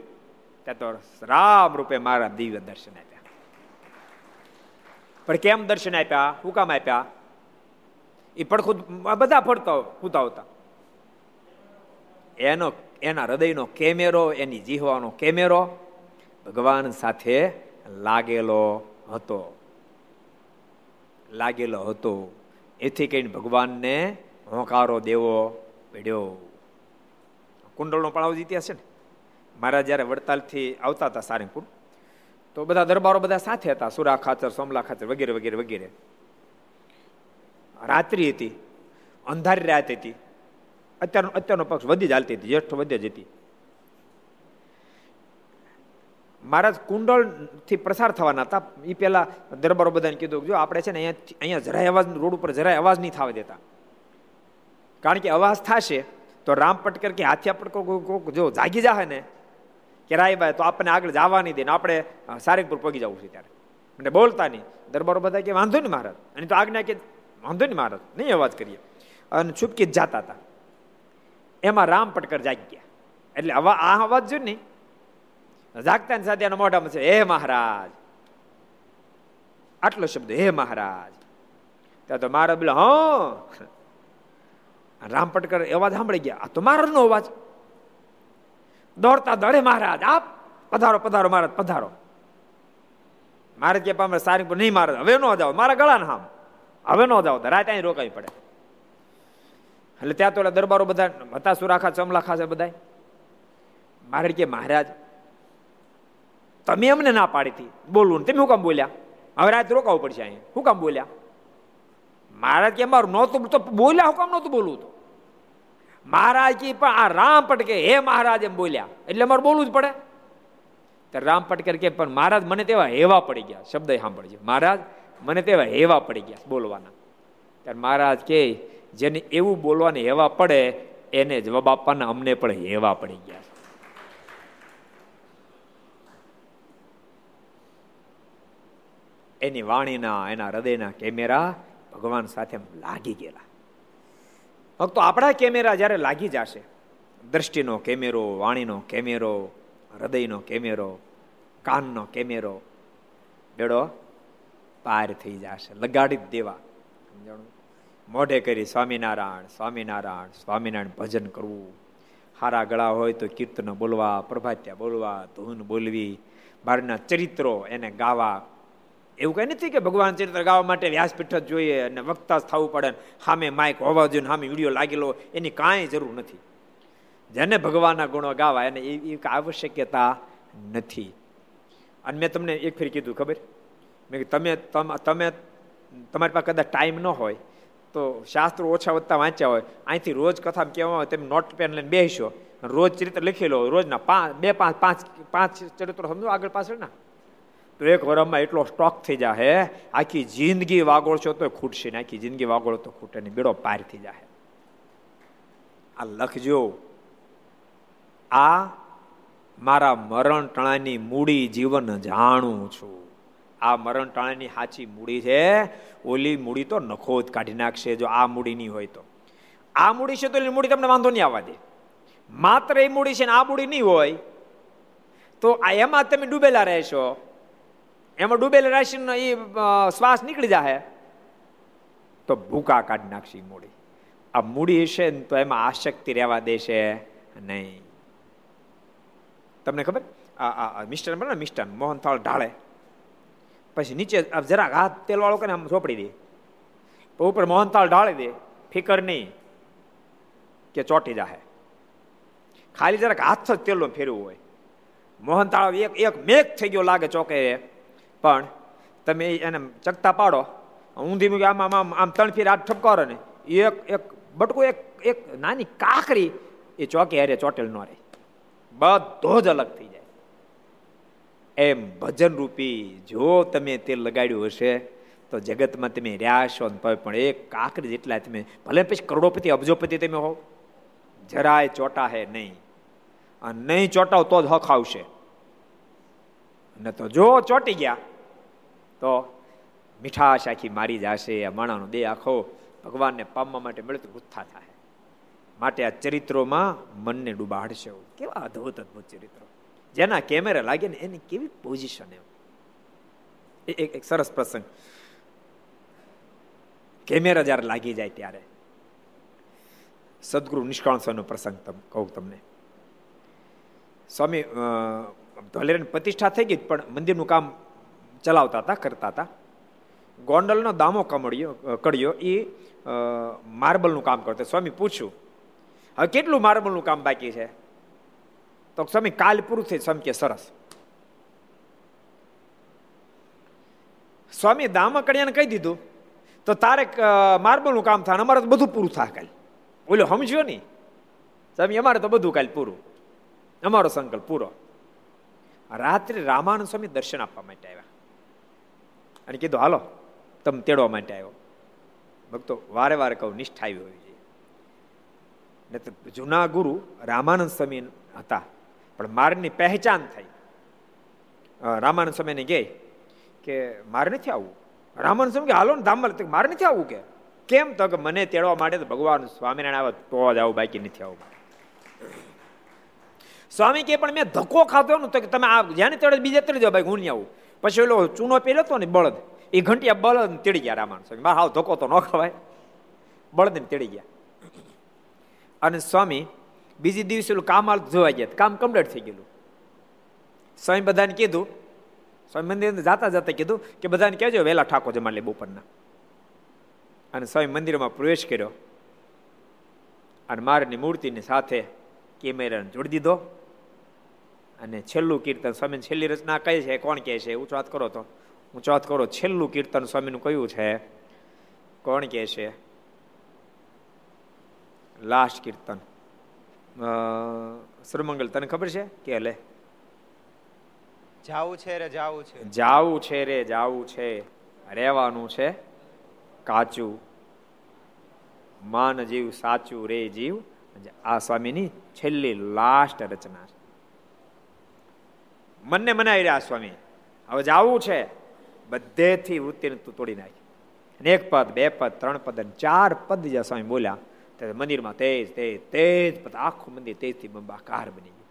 ત્યાં તો રામ રૂપે મારા દિવ્ય દર્શન આપ્યા. પણ કેમ દર્શન આપ્યા? હું કામ આપ્યા? એ પડખું બધા ફરતા કૂતા હોતા. એનો, એના હૃદયનો કેમેરો, એની જીહવાનો કેમેરો ભગવાન સાથે લાગેલો હતો. લાગેલો હતો. એથી કહીને ભગવાનને હોંકારો દેવો પડ્યો. કુંડળનો પણ ઇતિહાસ છે ને? મારા જ્યારે વડતાલથી આવતા હતા સારંગપુર તો બધા દરબારો બધા સાથે હતા. સુરા ખાચર સોમલા ખાચર વગેરે વગેરે વગેરે. રાત્રિ હતી. અંધારી રાત હતી. અત્યારનો અત્યારનો પક્ષ વધી ચાલતી હતી. જ્યેષ્ઠ વધે જ હતી. મહારાજ કુંડળથી પ્રસાર થવાના હતા. એ પેલા દરબારો બધાને કીધું જો આપણે છે ને અહીંયા અહીંયા જરાય અવાજ રોડ ઉપર જરાય અવાજ નહીં થવા દેતા. કારણ કે અવાજ થશે તો રામ પટકર કે હાથિયા પટકર જો જાગી જાય ને કે રાયભાઈ તો આપણને આગળ જવા નહીં દે ને આપણે સારંગપુર પગી જવું છે ત્યારે. મને બોલતા નહીં. દરબારો બધા કે, વાંધો નહીં મહારાજ. અને તો આજ્ઞા કે, વાંધો નહીં મહારાજ, નહીં અવાજ કરીએ. અને છૂપકી જ જાતા હતા. એમાં રામ પટકર જાગી ગયા. એટલે આ અવાજ જો નહીં? જાગતા ને સાથે એના મોઢામાં છે, હે મહારાજ. આટલો શબ્દ, હે મહારાજ. ત્યાં તો મારા બોલે, હ. રામ પટકર અવાજ સાંભળી ગયા. આ તો મારાનો અવાજ. દોડતા દોડે મહારાજ. આપ પધારો પધારો મહારાજ પધારો. મહારાજ કે પામે સારી પર નહીં મહારાજ હવે નો જાઓ. મારા ગળા હામ. હવે નો જાઓ. રાત અહીં રોકાવી પડે. એટલે ત્યાં તો દરબારો બધા, હતા સુરાખા ચમલાખા છે બધા મહારાજ કે મહારાજ, તમે અમને ના પાડી હતી. બોલવું તમે હું કામ બોલ્યા? હવે રાત રોકાવું પડશે અહીંયા. હું કામ બોલ્યા? મહારાજ કે મારું નહોતું, તો બોલ્યા? હું કામ નહોતું બોલવું તો? મહારાજ કે પણ આ રામ પટકે, હે મહારાજ એમ બોલ્યા. એટલે મારે બોલવું જ પડે. ત્યારે રામ પટકર કે, પણ મહારાજ મને તેવા હેવા પડી ગયા. શબ્દ સાંભળજો. મહારાજ, મને તેવા હેવા પડી ગયા. બોલવાના. ત્યારે મહારાજ કે, જેને એવું બોલવાને હેવા પડે, એને જવાબ આપવાના અમને પણ હેવા પડી ગયા. એની વાણીના, એના હૃદયના કેમેરા ભગવાન સાથે લાગી ગયેલા. ભક્તો, આપણા કેમેરા જ્યારે લાગી જશે, દ્રષ્ટિનો કેમેરો, વાણીનો કેમેરો, હૃદયનો કેમેરો, કાનનો કેમેરો, બેડો પાર થઈ જશે, લગાડી દેવા. સમજાણું? મોઢે કરી સ્વામિનારાયણ સ્વામિનારાયણ સ્વામિનારાયણ ભજન કરવું. હારા ગળા હોય તો કીર્તન બોલવા, પ્રભાત્યા બોલવા, ધૂન બોલવી. બહારના ચરિત્રો એને ગાવા. એવું કઈ નથી કે ભગવાન ચરિત્ર ગાવા માટે વ્યાસપીઠ જ જોઈએ અને વક્તા થવું પડે સામે માઇક હોવા જોઈએ સામે વીડિયો લાગેલો એની કાંઈ જરૂર નથી. જેને ભગવાનના ગુણો ગાવા એને એ આવશ્યકતા નથી. અને મેં તમને એક ફેર કીધું, ખબર? મેં તમે તમે તમારી પાસે કદાચ ટાઈમ ન હોય, તો શાસ્ત્રો ઓછા વધતા વાંચ્યા હોય અહીંથી રોજ કથા કહેવામાં હોય તેમ નોટ, પેન લઈને બેસો રોજ ચરિત્ર લખી લો રોજના પાંચ બે પાંચ પાંચ પાંચ ચરિત્રો સમજો આગળ પાછળ ના તો એક વરમમાં એટલો સ્ટોક થઈ જાય આખી જિંદગી વાગોળશો તો ખૂટશે ને આખી જિંદગી વાગોળો તો ખૂટે ને બેડો પાર થઈ જાય આ લખજો. આ મારા મરણ ટણાની મૂડી જીવન જાણું છું. આ મરણ ટાણાની સાચી મૂડી છે. ઓલી મૂડી તો નખો જ કાઢી નાખશે જો આ મૂડી નહીં હોય તો. આ મૂડી છે તો ઓલી મૂડી તમને વાંધો નહીં આવવા દે. માત્ર એ મૂડી છે ને આ મૂડી નહીં હોય. તો આ એમાં તમે ડૂબેલા રહેશો. એમાં ડૂબેલા રાશિનો એ શ્વાસ નીકળી જાય તો ભૂકા કાઢી નાખશે મૂડી. આ મૂડી હશે ને તો એમાં આશક્તિ રહેવા દેશે નહીં. તમને ખબર? આ મિસ્ટર બને મિસ્ટર મોહનથાળ ઢાળે. પછી નીચે જરાક હાથ તેલ વાળો કરીને આમ ચોપડી દે. ઉપર મોહનથાળ ઢાળી દે. ફિકર નહીં કે ચોટી જાહે. ખાલી જરાક હાથ જ તેલનો ફેરવું હોય. મોહનથાળ એક એક મેઘ થઈ ગયો લાગે ચોકે. પણ તમે એને ચકતા પાડો. ઊંધી મૂકી આમ આમ આમ ત્રણ ફેર આઠ ઠપકારો ને. એક એક બટકું, એક એક નાની કાકરી એ ચોકે હારે ચોટેલ ન રહે બધો જ અલગ થઈ જાય. એમ ભજન રૂપી જો તમે તે લગાડ્યું હશે, તો જગતમાં તમે રહ્યા છો પણ એક કાકરી જેટલા તમે, ભલે પછી કરોડોપતિ, અબજોપતિ તમે હો, જરાય ચોટા હે નહીં. અને નહીં ચોટાવ તો જ હક આવશે. ને તો જો ચોટી ગયા તો મીઠાશ આખી મારી જશે, આ માણાનો દેહ આખો ભગવાનને પામવા માટે મળતું ગુથા થાય. માટે આ ચરિત્રોમાં મનને ડૂબાડશે કેવા અદભુત અદભુત ચરિત્રો. જેના કેમેરા લાગે ને એની કેવી પોઝિશન એમ. એક એક સરસ પ્રસંગ. કેમેરા જ્યારે લાગી જાય ત્યારે. સદગુરુ નિષ્કાળસોનો પ્રસંગ કહું તમને. સ્વામી ધોલેરાની પ્રતિષ્ઠા થઈ ગઈ પણ મંદિરનું કામ ચલાવતા હતા કરતા હતા ગોંડલનો દામો કમળ્યો કડ્યો એ માર્બલનું કામ કરતો. સ્વામી પૂછ્યું, હવે કેટલું માર્બલનું કામ બાકી છે? તો સ્વામી, કાલ પૂરું થઈ સ્વામી કે, સરસ. સ્વામી દામો કડ્યાને કહી દીધું, તો તારે માર્બલનું કામ થાય અમારે તો બધું પૂરું થાય કાલ. બોલો સમજ્યો નહીં. સ્વામી, અમારે તો બધું કાલ પૂરું. અમારો સંકલ્પ પૂરો. રાત્રે રામાનંદ સ્વામી દર્શન આપવા માટે આવ્યા. અને કીધું, હાલો, તમે તેડવા માટે આવ્યો. ભક્તો, વારે વારે કહું, નિષ્ઠા આવી હોવી જોઈએ ને તો જૂના ગુરુ રામાનંદ સ્વામી હતા, પણ મારની પહેચાન થઈ. રામાનંદ સ્વામીને કહે કે, મારે નથી આવવું. રામાનંદ સમ કે, હાલો ને, ધામમાં મારે નથી આવવું કે? કેમ તો કે મને તેડવા માટે તો ભગવાન સ્વામિનારાયણ આવે, તો જ આવું બાકી નથી આવું સ્વામી કે પણ મેં ધક્કો ખાધો ને, તો કે તમે આ જ્યાં તેડે બીજે તેડે જાઓ ભાઈ હું નહીં આવું. પછી ઓલો ચૂનો પહેર્યો હતો ને બળદ, એ ઘંટિયા બળદ તેડી ગયા રામાન સ્વામી. બા, હાવ ધોકો તો ન ખવાય. બળદને તેડી ગયા. અને સ્વામી બીજી દિવસે ઓલું કામ હાલ જોવા ગયા. કામ કમ્પ્લીટ થઈ ગયેલું. સ્વામી બધાને કીધું, સ્વામી મંદિર જાતા જતા કીધું કે બધાને કહેજો વહેલા ઠાકોર જમા લે બપોરના. અને સ્વામી મંદિરમાં પ્રવેશ કર્યો. અને મારની મૂર્તિની સાથે કેમેરાને જોડી દીધો. અને છેલ્લું કીર્તન સ્વામી છેલ્લી રચના કઈ છે? કોણ કહે છે? ઊંચો વાત કરો તો. ઊંચો વાત કરો. છેલ્લું કીર્તન સ્વામીનું કયું છે? કોણ કહે છે? લાસ્ટ કીર્તન. સુરમંગલ તને ખબર છે? કે લે. જાવું છે રે જાવું છે. જાવું છે રે જાવું છે. રહેવાનું છે. કાચું. માન જીવ સાચું રે જીવ. આ સ્વામીની છેલ્લી લાસ્ટ રચના છે. મનને મનાવી રહ્યા સ્વામી. હવે જાવું છે. બધેથી વૃત્તિને તું તોડી નાખી. એક પદ, બે પદ, ત્રણ પદ અને ચાર પદ જ્યાં સ્વામી બોલ્યા ત્યારે મંદિરમાં તેજ તેજ તેજ પદ, આખું મંદિર તેજથી બંબાકાર બની ગયું.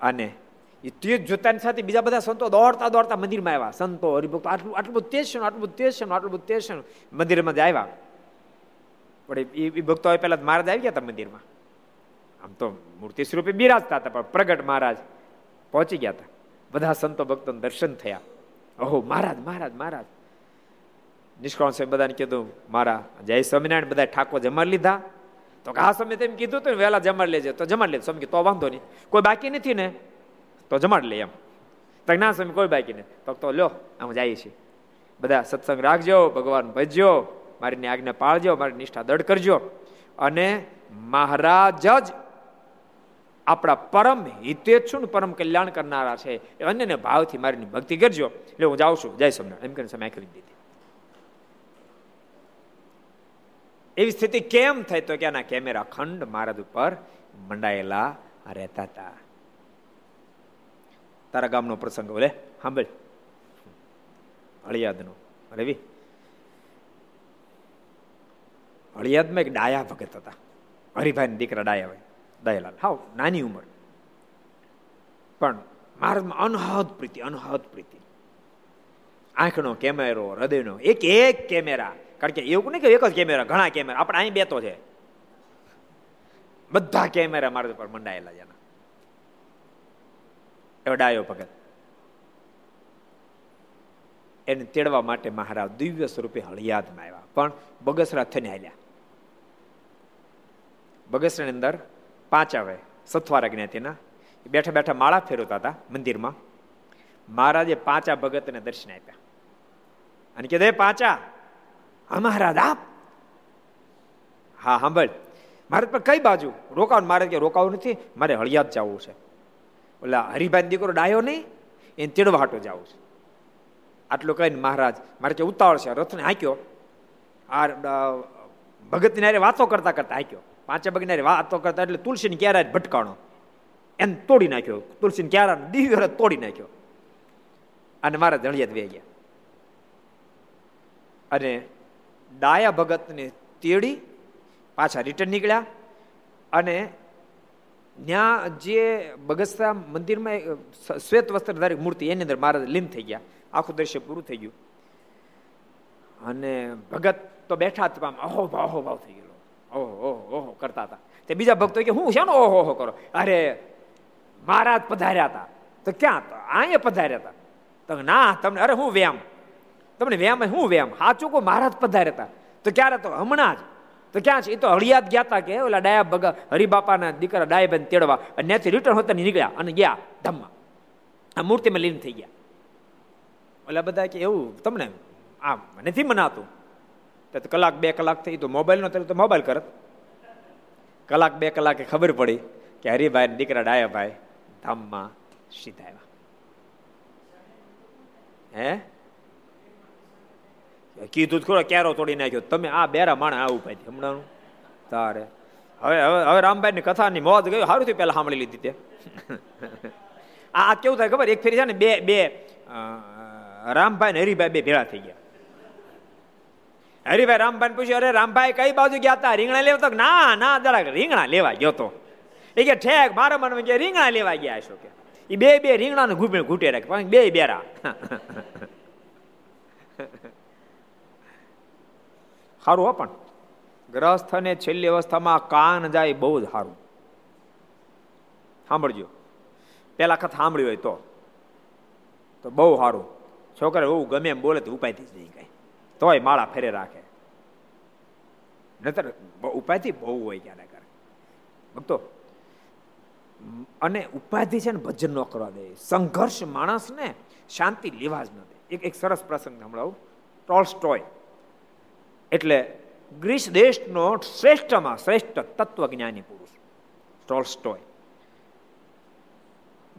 અને એ તેજ જોતાની સાથે બીજા બધા સંતો દોડતા દોડતા મંદિરમાં આવ્યા. સંતો, હરિભક્તો, આટલું આટલું બધું તેજ છે આટલું બધું તેજ છે આટલું બધું તેજ છે મંદિરમાં જ આવ્યા. પણ એ ભક્તો પહેલા મહારાજ આવી ગયા હતા મંદિરમાં. આમ તો મૂર્તિ સ્વરૂપે બિરાજતા હતા પણ પ્રગટ મહારાજ પહોંચી ગયા હતા. બધા સંતો ભક્તો દર્શન થયા. ઓહો, મહારાજ મહારાજ મહારાજ. નિષ્કાળ સાહેબ બધાને કીધું, મારા જય સ્વામિનારાયણ, બધા ઠાકોર જમાડી લીધા. તો આ સમય તેમ કીધું હતું વહેલા જમાડ લેજે. તો જમાડ લેજો. સ્વામી તો વાંધો નહીં. કોઈ બાકી નથી ને, તો જમાડ લે એમ. તો ના, સ્વામી, કોઈ બાકી નહીં તો તો લો, આમ જઈએ છીએ. બધા સત્સંગ રાખજો, ભગવાન ભજજો, મારીની આજ્ઞા પાળજો, મારી નિષ્ઠા દળ કરજો. અને મહારાજ જ આપણા પરમ હિતેચ્છુ પરમ કલ્યાણ કરનારા છે. એ અન્યને ભાવથી મારી ભક્તિ કરજો. એટલે હું જાઉં છું. જય સમય એમ કરીને સમય કરી દીધી. એવી સ્થિતિ કેમ થઈ તો કે આના કેમેરા ખંડ મહારાજ ઉપર મંડાયેલા રહેતા હતા. તારા ગામનો પ્રસંગ બોલે. સાંભળ અળિયાદનો. રવિ. અળિયાદમાં એક ડાયા ભગત હતા. હરિભાઈ દીકરા ડાયા હોય. દયાલાલ. હાવ, નાની ઉંમર. પણ મહારાજમાં અનહદ પ્રીતિ અનહદ પ્રીતિ. આંખનો કેમેરો, હૃદયનો, એક એક કેમેરા. કારણ કે એવું નહીં કે એક જ કેમેરા, ઘણા કેમેરા. આપણે અહીં બેતો છે. બધા કેમેરા મારા પર મંડાયેલા છે એવો ડાયો ભગત. એને તેડવા માટે મહારાજ દિવ્ય સ્વરૂપે હળિયાદમાં આવ્યા. પણ બગસરા થઈને હાલ્યા. બગસરાની અંદર પાંચ આવે, સથવારા જ્ઞાતિના. બેઠા બેઠા માળા ફેરવતા હતા મંદિરમાં. મહારાજે પાંચા ભગતને દર્શન આપ્યા. અને કીધે પાંચા હા મહારાજ આપ. હા, સાંભળ, મારે પણ કઈ બાજુ? રોકાવું મારે કે રોકાવું નથી. મારે હળિયાદ જવું છે. ઓલા હરિભાઈ દીકરો ડાયો નહીં, એને તેડવાટો જવું છે. આટલું કહીને મહારાજ, મારે કે ઉતાવળ છે, રથને હાંક્યો. આ ભગતની નારે વાતો કરતા કરતા હાંક્યો. પાંચે બગનારી વાતો કરતા એટલે તુલસીની ક્યારે ભટકાણો. એને તોડી નાખ્યો. તુલસીની ક્યારે દિવ્ય તોડી નાખ્યો. અને મારા જણિયાત વે ગયા. અને ડાયા ભગતને તેડી પાછા રિટર્ન નીકળ્યા. અને ત્યાં જે બગસરા મંદિરમાં શ્વેત વસ્ત્રધારી મૂર્તિ, એની અંદર મહારાજ લીન થઈ ગયા. આખું દ્રશ્ય પૂરું થઈ ગયું. અને ભગત તો બેઠા હતા અહો ભાવ અહો ભાવ થઈ ગયેલો. ઓહો ઓહો કરતા હતા. તે બીજા ભક્તો કે, હું શાનો ઓહો ઓહો કરો? અરે, મહારાજ પધાર્યા હતા. તો ક્યાં? અહીંયા પધાર્યા હતા. તો ના, તમને, અરે, હું વ્યામ. તમને વ્યામ શું વ્યામ? સાચું કો મહારાજ પધાર્યા હતા. તો ક્યારે? તો હમણાં જ. તો ક્યાં છે? એ તો હળિયાદ ગયા હતા કે, ઓલા ડાયા ભગા હરિબાપાના દીકરા ડાયાબેન તેડવા અને ત્યાંથી રિટર્ન હોતા નીકળ્યા અને ગયા ધામમાં. આ મૂર્તિમાં લીન થઈ ગયા. ઓલા બધા કે, એવું, તમને આમ, નથી મનાતું? તો કલાક બે કલાક થઈ તો મોબાઈલ નો તો મોબાઈલ કરત. કલાક બે કલાકે ખબર પડી કે હરિભાઈ દીકરા ડાયાભાઈ ધામમાં સીધા આવ્યા. હે? કીધું ખરો, ક્યારો તોડી નાખ્યો? તમે આ બેરા માણા આવું પાછી હમણાં તારે. હવે હવે હવે રામભાઈ ની કથાની મોત ગયું સારું થયું પેલા સાંભળી લીધી તે. આ કેવું થાય ખબર? એક ફેરી છે ને બે બે રામભાઈ ને હરિભાઈ બે ભેળા થઈ ગયા. હરિભાઈ રામભાઈ પૂછ્યું, અરે રામભાઈ, કઈ બાજુ ગયા હતા રીંગણા લેવા તો ના ના, જરાક રીંગણા લેવા ગયો તો. એ કે, ઠેક, મારા મનમાં કે રીંગણા લેવા ગયા છો કે. એ બે બે રીંગણાને ઘૂંટે ઘૂંટે રાખે બે બેરા. સારું હો પણ. ગ્રસ્થને છેલ્લી અવસ્થામાં કાન જાય બહુ જ સારું સાંભળજો. પેલા વખત સાંભળ્યું હોય તો. તો બહુ સારું છોકરા બહુ ગમે એમ બોલે તો ઉપાયથી જ નહીં કઈ. તોય માળા ફેરે રાખે. નતર ઉપાધિ બહુ હોય ક્યારે કરે ભક્તો, અને ઉપાધિ છે ને ભજન ન કરવા દે. સંઘર્ષ માણસને શાંતિ લેવા જ ન દે. એક એક સરસ પ્રસંગ સંભળાવું. ટોલ્સ્ટોય એટલે ગ્રીસ દેશનો શ્રેષ્ઠમાં શ્રેષ્ઠ તત્વજ્ઞાની પુરુષ. ટોલ્સ્ટોય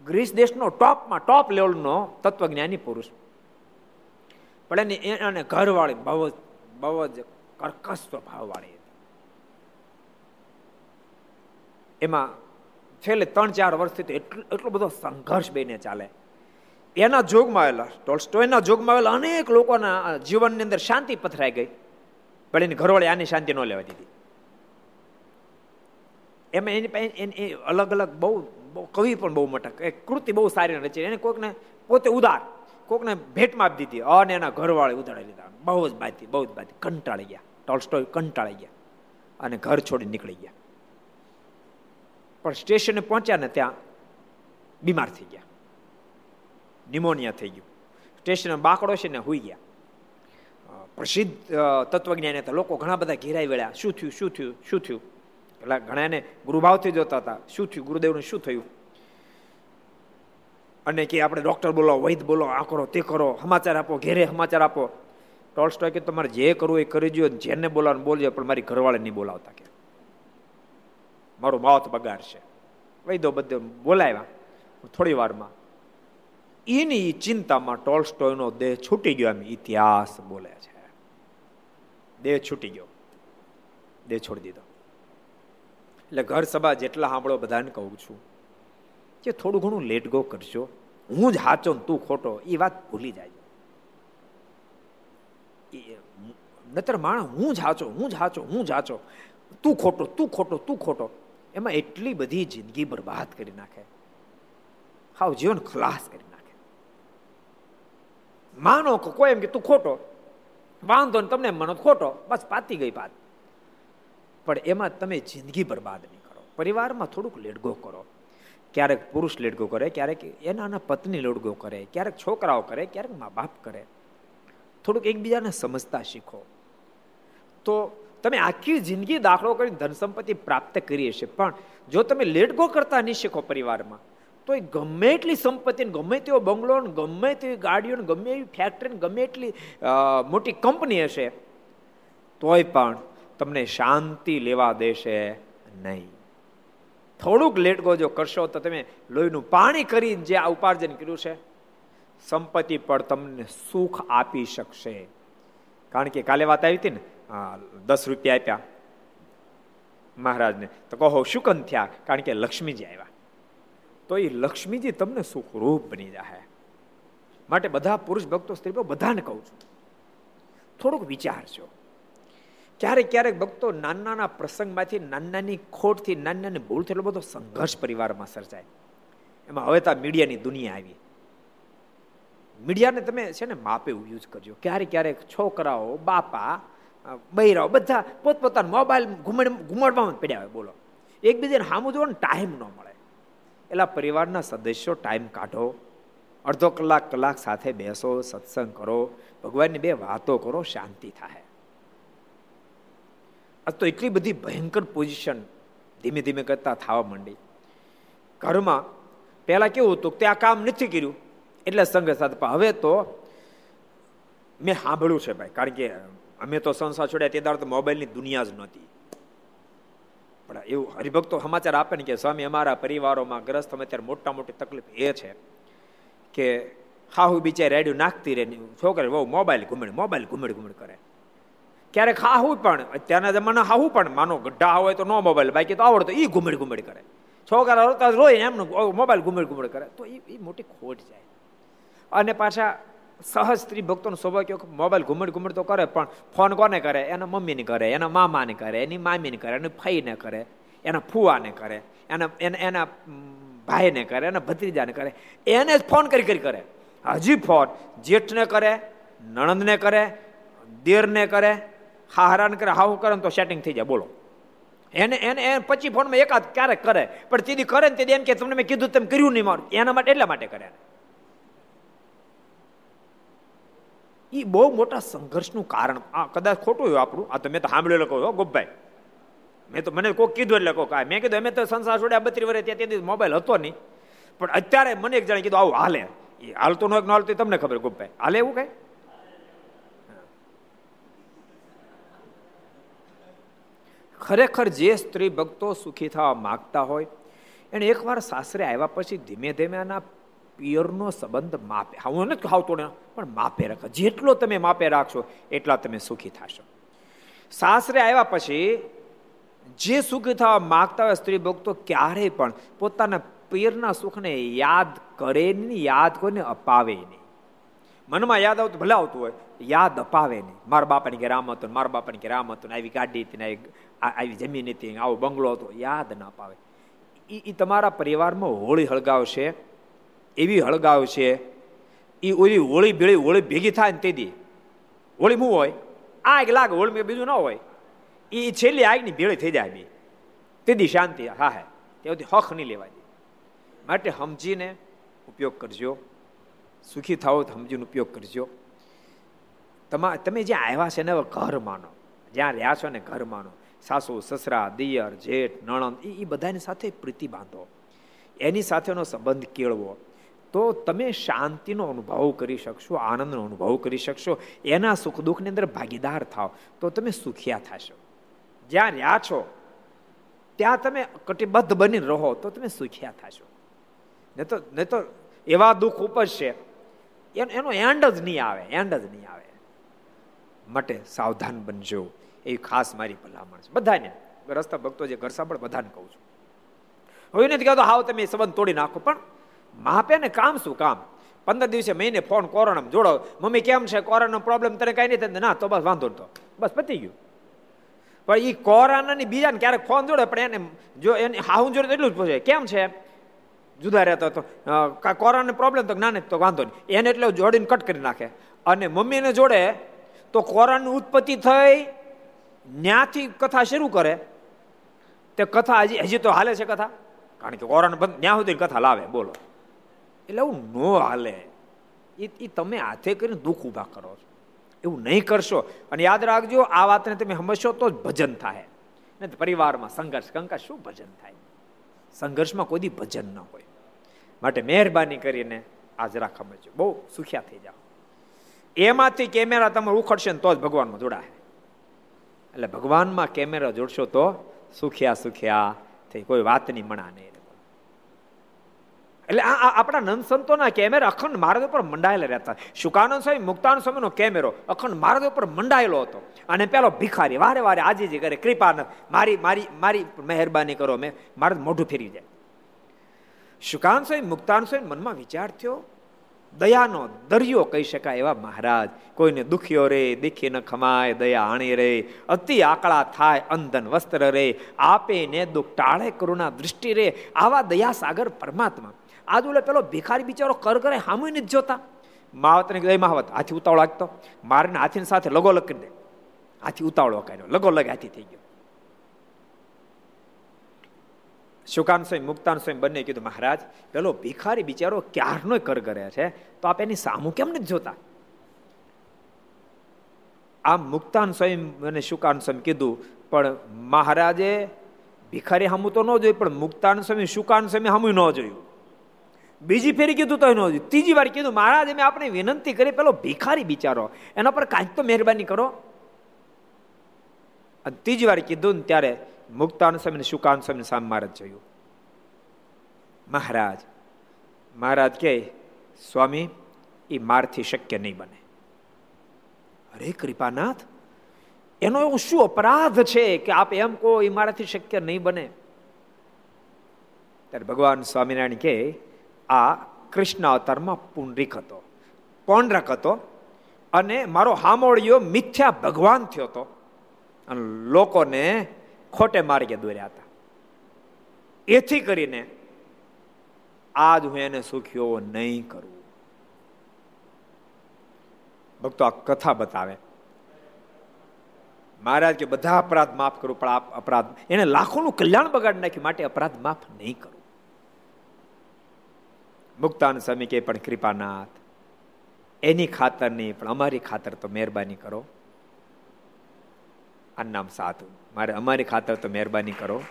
ગ્રીસ દેશનો ટોપમાં ટોપ લેવલનો તત્વજ્ઞાની પુરુષ. પણ એની એને ઘરવાળી બહુ બહુ જ કર્કશ સ્વભાવવાળી હતી. એમાં છેલ્લે ત્રણ ચાર વર્ષથી તો એટલો એટલો બધો સંઘર્ષ બેને ચાલે. એના જોગમાં આવેલા ટોલ્સ્ટોયના જોગમાં આવેલા અનેક લોકોના જીવનની અંદર શાંતિ પથરાઈ ગઈ. પણ એની ઘરવાળી આની શાંતિ ન લેવા દીધી. એમાં એની પાસે એની અલગ અલગ બહુ બહુ કવિ પણ બહુ મોટા કૃતિ બહુ સારી રચી એને કોઈકને પોતે ઉદાર. કોકને ભેટમાં આપી દીધી. અને એના ઘરવાળે ઉદાડી લીધા. બહુ જ બાતી બહુ જ બાતી કંટાળી ગયા. ટોલ્સ્ટોય કંટાળી ગયા. અને ઘર છોડી નીકળી ગયા. પણ સ્ટેશને પહોંચ્યા ને ત્યાં બીમાર થઈ ગયા. નિમોનિયા થઈ ગયું. સ્ટેશન બાકડો છે ને હોઈ ગયા. પ્રસિદ્ધ તત્વજ્ઞાન હતા. લોકો ઘણા બધા ઘેરાઈ વળ્યા. શું થયું શું થયું શું થયું? એટલે ઘણા એને ગુરુભાવથી જોતા હતા. શું થયું? ગુરુદેવનું શું થયું? અને કે આપણે ડૉક્ટર બોલો વૈદ બોલો આ કરો, તે કરો, સમાચાર આપો, ઘેરે સમાચાર આપો. ટોલ્સ્ટોય કે તમારે જે કરવું એ કરી દો જેને બોલાવવાનું બોલજો, પણ મારી ઘરવાળે નહીં બોલાવતા કે. મારું માવત બગાડશે વૈદો બધે બોલાવ્યા, થોડી વારમાં. એની ચિંતામાં ટોલસ્ટોયનો દેહ છૂટી ગયો એમ ઇતિહાસ બોલે છે. દેહ છૂટી ગયો. દેહ છોડી દીધો. એટલે ઘર સભા જેટલા સાંભળો બધાને કહું છું. કે થોડું ઘણું લેટ ગો કરશો, હું જ હાચો તું ખોટો, એ વાત ભૂલી જાય. નતર માણસ હું જ હાચો, હું જ હાચો, હું જ હાચો. તું ખોટો તું ખોટો તું ખોટો. એમાં એટલી બધી જિંદગી બરબાદ કરી નાખે. હાવ જીવન ખલાસ કરી નાખે. માનો કે કોઈ એમ કે તું ખોટો, વાંધો ને તમને મનો ખોટો, બસ પાતી ગઈ વાત. પણ એમાં તમે જિંદગી બરબાદ નહીં કરો. પરિવારમાં થોડુંક લેડગો કરો. ક્યારેક પુરુષ લેડગો કરે, ક્યારેક એના પત્ની લેડગો કરે, ક્યારેક છોકરાઓ કરે, ક્યારેક મા બાપ કરે. થોડુંક એકબીજાને સમજતા શીખો. તો તમે આખી જિંદગી દાખલો કરીને ધન સંપત્તિ પ્રાપ્ત કરી હશે, પણ જો તમે લેડગો કરતા નહીં શીખો પરિવારમાં તો એ ગમે એટલી સંપત્તિ ગમે તેવો બંગલો ગમે તેવી ગાડીઓ ગમે એવી ફેક્ટરી ગમે એટલી મોટી કંપની હશે, તોય પણ તમને શાંતિ લેવા દેશે નહીં. થોડુંક લેટગો જો કરશો તો તમે લોહીનું પાણી કરીને જે આ ઉપાર્જન કર્યું છે, સંપત્તિ પણ તમને સુખ આપી શકશે. કારણ કે કાલે વાત આવી હતી ને દસ રૂપિયા આપ્યા મહારાજને. તો કહો શુકન થયા? કારણ કે લક્ષ્મીજી આવ્યા. તો એ લક્ષ્મીજી તમને સુખરૂપ બની જાય માટે બધા પુરુષ ભક્તો સ્ત્રી બધાને કહું છું, થોડુંક વિચારજો. ક્યારેક ક્યારેક ભક્તો નાના નાના પ્રસંગમાંથી નાની નાની ખોટથી નાની નાની ભૂલથી એટલો બધો સંઘર્ષ પરિવારમાં સર્જાય. એમાં હવે તો મીડિયાની દુનિયા આવી. મીડિયાને તમે છે ને માપે યુઝ કરજો. ક્યારેક ક્યારેક છોકરાઓ, બાપા બૈરાઓ બધા પોતપોતાના મોબાઈલ ઘુમડ, ઘુમાડવામાં પડ્યા હોય, બોલો. એકબીજાને સામું જોવાનો ટાઈમ ન મળે. એટલે પરિવારના સદસ્યો ટાઈમ કાઢો. અડધો કલાક કલાક સાથે બેસો, સત્સંગ કરો. ભગવાનની બે વાતો કરો, શાંતિ થાય. આ તો એટલી બધી ભયંકર પોઝિશન ધીમે ધીમે કરતા થવા માંડી. ઘરમાં પહેલાં કેવું હતું તે આ કામ નથી કર્યું, એટલે સંઘ સાથે હવે તો મેં સાંભળ્યું છે ભાઈ, કારણ કે અમે તો સંસાર છોડ્યા તે દાડો તો મોબાઈલની દુનિયા જ નહોતી. પણ એવું હરિભક્તો સમાચાર આપે ને કે સ્વામી, અમારા પરિવારોમાં ગ્રસ્ત અત્યારે મોટા મોટી તકલીફ એ છે કે હાહુ બિચારી રેડિયો નાખતી રહે છોકરી બહુ મોબાઈલ ઘૂમડ, મોબાઈલ ઘુમડ, ઘૂમડ કરે. ક્યારેક હાહુ પણ, અત્યારના જમાના હાહુ પણ માનો ગઢા હોય તો નો મોબાઈલ બાકી તો આવડતો એ ઘુમડ ઘુમડ કરે. છોકરા રોતા રોય એમનું મોબાઈલ ઘુમડ ઘુમડ કરે. તો એ મોટી ખોટ જાય. અને પાછા સહજ સ્ત્રી ભક્તોનો સ્વભાવ કેવો મોબાઈલ ઘુમડ ઘુમડ તો કરે, પણ ફોન કોને કરે? એના મમ્મીને કરે, એના મામાને કરે, એની મામીને કરે, એની ફાઈને કરે, એના ફુવાને કરે, એના એના ભાઈને કરે, એના ભત્રીજાને કરે. એને જ ફોન કરી કરી કરે. હજી ફોન જેઠને કરે, નણંદને કરે, દેરને કરે હારાને કરે હાવું કરે તો સેટિંગ થઈ જાય, બોલો. એને એને પછી ફોનમાં એકાદ ક્યારેક કરે, પણ તેથી કરે ને તેથી એમ કે, તમને મેં કીધું તેમ કર્યું નહીં મારું. એના માટે, એટલા માટે કરે એ બહુ મોટા સંઘર્ષનું કારણ. આ કદાચ ખોટું હોય આપણું. આ તો મેં તો સાંભળેલો કહું ગોપભાઈ. મેં તો, મને કોઈ કીધું એટલે કહું કાંઈ મેં કીધું, અમે તો સંસાર છોડ્યા બત્રી વર્ષ, ત્યાં તેથી મોબાઈલ હતો નહીં. પણ અત્યારે મને એક જણે કીધું, આવું, હાલે. એ હાલતું ન ન હાલતું તમને ખબર, ગોપભાઈ. હાલે એવું કઈ? ખરેખર જે સ્ત્રી ભક્તો સુખી થવા માગતા હોય, એને એકવાર સાસરે આવ્યા પછી ધીમે ધીમે આના પિયરનો સંબંધ માપે. હું નથી ખાવતો ને પણ માપે રાખો. જેટલો તમે માપે રાખશો, એટલા તમે સુખી થશો. સાસરે આવ્યા પછી જે સુખી થવા માગતા હોય સ્ત્રી ભક્તો ક્યારેય પણ પોતાના પિયરના સુખને યાદ કરે નહીં યાદ કોઈને અપાવે નહીં. મનમાં યાદ આવતું, ભલે આવતું હોય, યાદ અપાવે નહીં. મારા બાપાની કે રામ હતું મારા બાપાની કે રામ હતું આવી ગાડી હતી આવી જમીન હતી આવો બંગલો હતો, યાદ ના અપાવે. એ તમારા પરિવારમાં હોળી હળગાવશે, એવી હળગાવ છે એ ઓલી હોળી ભેળી હોળી ભેગી થાય ને તેથી હોળી શું હોય? આગ લાગે, હોળી બીજું ન હોય. એ છેલ્લી આગની ભેળી થઈ જાય બી. તેથી શાંતિ, હા હા. તેથી હખ નહીં લેવા દે માટે સમજીને ઉપયોગ કરજો. સુખી થાવ તો સમજીનો ઉપયોગ કરજો. તમા, તમે જ્યાં આવ્યા છે ને ઘર માનો. જ્યાં રહ્યા છો ને, ઘર માનો. સાસુ, સસરા, દિયર, જેઠ, નણંદ એ બધાની સાથે પ્રીતિ બાંધો. એની સાથેનો સંબંધ કેળવો. તો તમે શાંતિનો અનુભવ કરી શકશો, આનંદનો અનુભવ કરી શકશો. એના સુખ દુઃખની અંદર ભાગીદાર થાવ તો તમે સુખિયા થશો. જ્યાં રહ્યા છો, ત્યાં તમે કટિબદ્ધ બની રહો, તો તમે સુખિયા થશો. નહીં તો નહીં તો એવા દુઃખ ઉપજશે એનો એન્ડ જ નહીં આવે એન્ડ જ નહીં આવે. માટે સાવધાન બનજો. એ ખાસ મારી ભલામણ છે. બધાને, રસ્તા ભક્તો જે ઘર સાંભળ બધાને કહું છું. હવે નથી કહેતો, હાવ તમે સંબંધ તોડી નાખો પણ માપે ને કામ શું કામ? પંદર દિવસે મહિને ફોન કોરોના જોડો મમ્મી, કેમ છે? કોરોના પ્રોબ્લેમ તને કઈ નહીં ના, તો બસ, વાંધો તો બસ, પતી ગયું. પણ એ કોરોનાની બીજાને ક્યારેક ફોન જોડે, પણ એને જો એને હાહું જોડે એટલું જ પૂછે કેમ છે? જુદા રહેતા તો કોરોના પ્રોબ્લેમ તો ના તો વાંધો નહીં. એને એટલે જોડીને કટ કરી નાખે. અને મમ્મીને જોડે તો કોરોનાની ઉત્પત્તિ થઈ, ન્યાથી કથા શરૂ કરે. તે કથા હજી હજી તો હાલે છે કથા? કારણ કે કોરોના બંધ ત્યાં સુધી કથા લાવે, બોલો. એટલે એવું ન હાલે. એ તમે હાથે કરીને દુઃખ ઊભા કરો છો. એવું નહીં કરશો. અને યાદ રાખજો, આ વાતને તમે સમજશો તો જ ભજન થાય. ને પરિવારમાં સંઘર્ષ કંકા શું ભજન થાય? સંઘર્ષમાં કોઈ ભજન ન હોય. માટે મહેરબાની કરીને આ જરા સમજો બહુ સુખ્યા થઈ જાઓ. એમાંથી કેમેરા તમે ઉખડશે ને તો જ ભગવાનમાં જોડાય એટલે ભગવાનમાં કેમેરા જોડશો તો સુખ્યા સુખ્યા થઈ, કોઈ વાતની મણા નહીં એટલે આ આપણા નંદ સંતોના કેમેરા અખંડ માર્ગ ઉપર મંડાયેલા રહેતા. શુકાનંદ સ્વામી, મુક્તાનંદ સ્વામીનો કેમેરો અખંડ માર્ગ ઉપર મંડાયેલો હતો. અને પેલો ભિખારી, વારે વારે આજે જે કરે કૃપાનંદ મારી મારી મારી મહેરબાની કરો, મેં મારે મોઢું ફેરી જાય. શુકાન સ્વામી મુક્તાન સ્વામી મનમાં વિચાર થયો, દયાનો દરિયો કહી શકાય એવા મહારાજ, કોઈને દુખ્યો રે, દીખી ન ખમાય, દયા આણી રે, અતિ આકળા થાય, અંધન વસ્ત્ર રે, આપે ને દુઃખ ટાળે, કરુણા દૃષ્ટિ રે, આવા દયા સાગર પરમાત્મા. આજ ઓલે પેલો ભિખારી બિચારો કર કરે હામુય નથી જોતા. માવતને ગઈ માવત હાથી ઉતાવળ લાગતો મારીને હાથીની સાથે લગો લગ કરી દે. હાથી ઉતાવળો કર્યો લગો લગ હાથી થઈ ગયો. શુકાન સ્વયં મુક્તાન સ્વયં બંને કીધું, મહારાજ, પેલો ભિખારી બિચારો ક્યારનો કર કરે છે? તો આપ એની સામું કેમ નથી જોતા? આમ મુક્તાન સ્વયં અને શુકાન સ્વયં કીધું, પણ મહારાજે ભિખારી હામું તો ન જોયું, પણ મુક્તાન સ્વામી શુકાન સ્વામી હામું ન જોયું. બીજી ફેરી કીધું તો ન જોયું. ત્રીજી વાર કીધું, મહારાજ મેં આપણે વિનંતી કરી, પેલો ભિખારી બિચારો, એના પર કાંઈક તો મહેરબાની કરો. ત્રીજી વાર કીધું ને ત્યારે મુક્તાન સ્વામી શુકાન સ્વામી સામે મહારાજ જોયું. મહારાજ મહારાજ કહે, સ્વામી એ મારથી શક્ય નહીં બને. અરે, કૃપાનાથ, એનો એવું શું અપરાધ છે કે આપ એમ કહો એ મારાથી શક્ય નહીં બને? ત્યારે ભગવાન સ્વામિનારાયણ કે આ કૃષ્ણ અવતારમાં પુંડરીક હતો કોન્ડ્રક હતો અને મારો હામોળિયો મિથ્યા ભગવાન થયો હતો. અને લોકોને ખોટે માર્ગે દોર્યા હતા. એથી કરીને આજ હું એને સુખ્યો નહીં કરું. ભક્તો, આ કથા બતાવે. મહારાજ કે, બધા અપરાધ માફ કરું, પણ અપરાધ એને લાખોનું કલ્યાણ બગાડ નાખ્યું, માટે અપરાધ માફ નહીં કરું. મુક્તાન સ્વામી કે પણ કૃપાનાથ, એની ખાતર નહીં પણ અમારી ખાતર તો મહેરબાની કરો. આ નામ સાધુ. મારે અમારી ખાતર તો મહેરબાની કરો.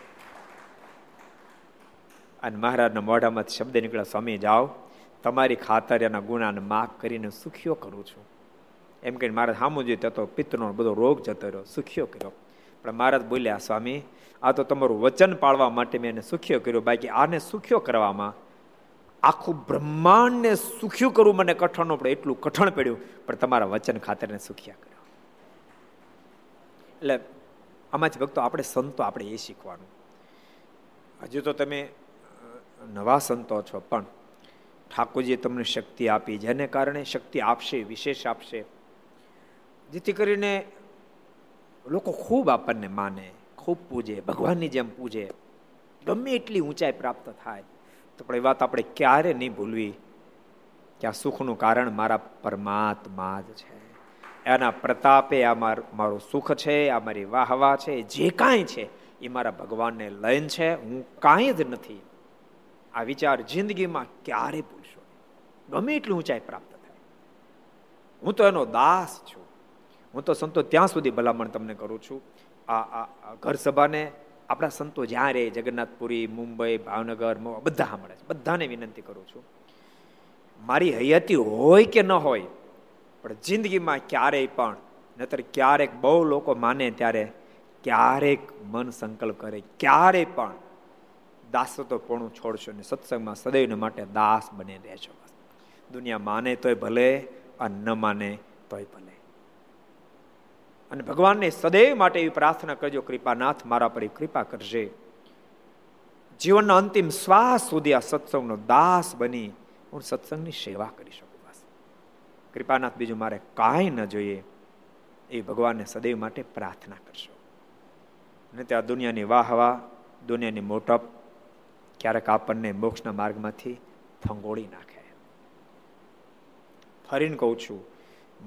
અને મહારાજના મોઢામાં શબ્દ નીકળ્યા, સ્વામી, જાઓ. તમારી ખાતર એના ગુનાને માફ કરીને સુખ્યો કરું છું. એમ કહીને મહારાજ સામું જોઈએ તો પિત્તનો બધો રોગ જતો રહ્યો સુખ્યો કર્યો. પણ મહારાજ બોલ્યા, સ્વામી, આ તો તમારું વચન પાળવા માટે મેં એને સુખ્યો કર્યો. બાકી આને સુખ્યો કરવામાં આખું બ્રહ્માંડને સુખ્યું કરવું મને કઠણ પડે, એટલું કઠણ પડ્યું. પણ તમારા વચન ખાતરને સુખ્યા કર્યો. એટલે આમાંથી ભક્તો આપણે સંતો આપણે એ શીખવાનું. હજુ તો તમે નવા સંતો છો, પણ ઠાકોરજીએ તમને શક્તિ આપી, જેને કારણે શક્તિ આપશે, વિશેષ આપશે. જેથી કરીને લોકો ખૂબ આપણને માને, ખૂબ પૂજે, ભગવાનની જેમ પૂજે. ગમે એટલી ઊંચાઈ પ્રાપ્ત થાય, તો પણ એ વાત આપણે ક્યારે નહીં ભૂલવી. કે આ સુખનું કારણ મારા પરમાત્મા જ છે. એના પ્રતાપે આ મારું સુખ છે, આ મારી વાહવા છે, જે કાંઈ છે, એ મારા ભગવાનને લયન છે, હું કાંઈ જ નથી. આ વિચાર જિંદગીમાં ક્યારે ભૂલશો? ગમે એટલી ઊંચાઈ પ્રાપ્ત થાય. હું તો એનો દાસ છું. હું તો સંતો ત્યાં સુધી ભલામણ તમને કરું છું. આ ઘર સભાને આપણા સંતો જ્યાં રહે, જગન્નાથપુરી, મુંબઈ, ભાવનગર બધા સાંભળે છે. બધાને વિનંતી કરું છું. મારી હયાતી હોય કે ન હોય પણ જિંદગીમાં ક્યારેય પણ નતર ક્યારેક બહુ લોકો માને ત્યારે ક્યારેક મન સંકલ્પ કરે, ક્યારેય પણ દાસત્વ પણ છોડશો ને સત્સંગમાં સદૈવને માટે દાસ બને રહેશો દુનિયા માને તોય ભલે અને ન માને તોય ભલે. અને ભગવાનને સદૈવ માટે એવી પ્રાર્થના કરજો, કૃપાનાથ મારા પર કૃપા કરજે. જીવનના અંતિમ શ્વાસ સુધી આ સત્સંગનો દાસ બની, હું સત્સંગની સેવા કરી શકું કૃપાનાથ, બીજું મારે કાંઈ ન જોઈએ, એ ભગવાનને સદૈવ માટે પ્રાર્થના કરશો. અને ત્યાં દુનિયાની વાહવા દુનિયાની મોટપ, ક્યારેક આપણને મોક્ષના માર્ગમાંથી થંગોળી નાખે. ફરીને કહું છું,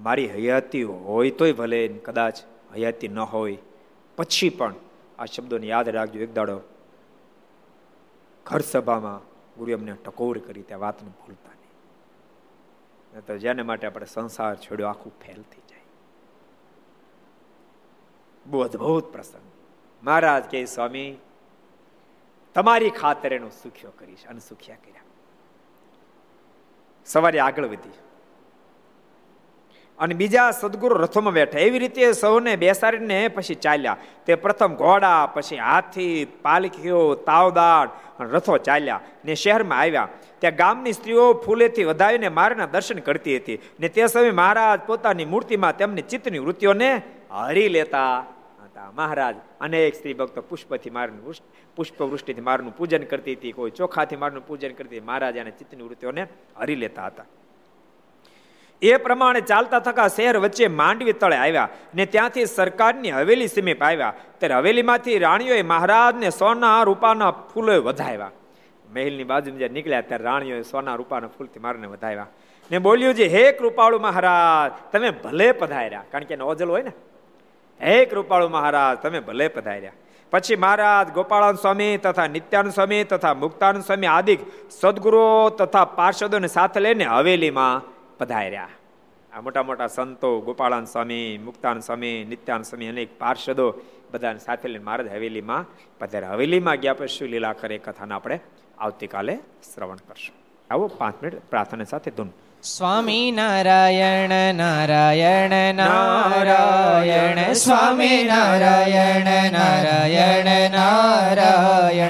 મારી હયાતી હોય તોય ભલે, કદાચ હયાતી ન હોય, પછી પણ આ શબ્દોને યાદ રાખજો. એક દાડો ઘર સભામાં ગુરુ અમને ટકોર કરી, ત્યાં વાતને ભૂલતા તો જેને માટે આપણે સંસાર છોડ્યો, આખું ફેલ થઈ જાય. બહુ અદભુત પ્રસંગ. મહારાજ કે, સ્વામી, તમારી ખાતર એનો સુખ્યો કરીશ. અને સુખ્યા કર્યા. સવારે આગળ વધી. અને બીજા સદગુરુ રથોમાં બેઠા. એવી રીતે સૌને બેસાડીને પછી ચાલ્યા. તે પ્રથમ ઘોડા, પછી હાથી, પાલખીઓ તાવદાડ રથો ચાલ્યા ને શહેરમાં આવ્યા. ત્યાં ગામની સ્ત્રીઓ ફૂલેથી વધાવીને મારના દર્શન કરતી હતી ને તે સમયે મહારાજ પોતાની મૂર્તિમાં તેમની ચિત્તની વૃત્તિઓને હરી લેતા હતા. મહારાજ અનેક સ્ત્રી ભક્તો પુષ્પથી મારનું પુષ્પ વૃષ્ટિથી મારનું પૂજન કરતી હતી. કોઈ ચોખાથી મારનું પૂજન કરતી મહારાજ અને ચિત્તની વૃત્તિઓને હરી લેતા હતા. એ પ્રમાણે ચાલતા થકા શહેર વચ્ચે માંડવી તળે આવ્યા ને ત્યાંથી સરકારની હવેલી સમીપ આવ્યા. ત્યારે હવેલીમાંથી રાણીઓએ મહારાજને સોના રૂપાના ફૂલો વધાવ્યા. મહેલની બાજુ જ્યારે નીકળ્યા ત્યારે રાણીઓએ સોના રૂપાના ફૂલથી મારને વધાવ્યા. ને બોલ્યું છે, હે કૃપાળુ મહારાજ, તમે ભલે પધાર્યા. કારણ કે ઓજલ હોય ને. હે કૃપાળુ મહારાજ, તમે ભલે પધાર્યા. પછી મહારાજ, ગોપાળાન સ્વામી તથા નિત્યાન સ્વામી તથા મુક્તાન સ્વામી આદિ સદગુરુઓ તથા પાર્ષદોને સાથે લઈને હવેલીમાં પધાર્યા. આ મોટા મોટા સંતો, ગોપાળાન સ્વામી, મુક્તાન સ્વામી, નિત્યાન સ્વામી અનેક પાર્ષદો બધાને સાથે લઈને મહારાજ હવેલીમાં પધાર્યા. હવેલીમાં ગયા પછી લીલા કરે કથાને આપણે આવતીકાલે શ્રવણ કરશું. આવો પાંચ મિનિટ પ્રાર્થના સાથે ધૂન. સ્વામી નારાયણ નારાયણ નારાયણ. સ્વામી નારાયણ નારાયણ નારાયણ.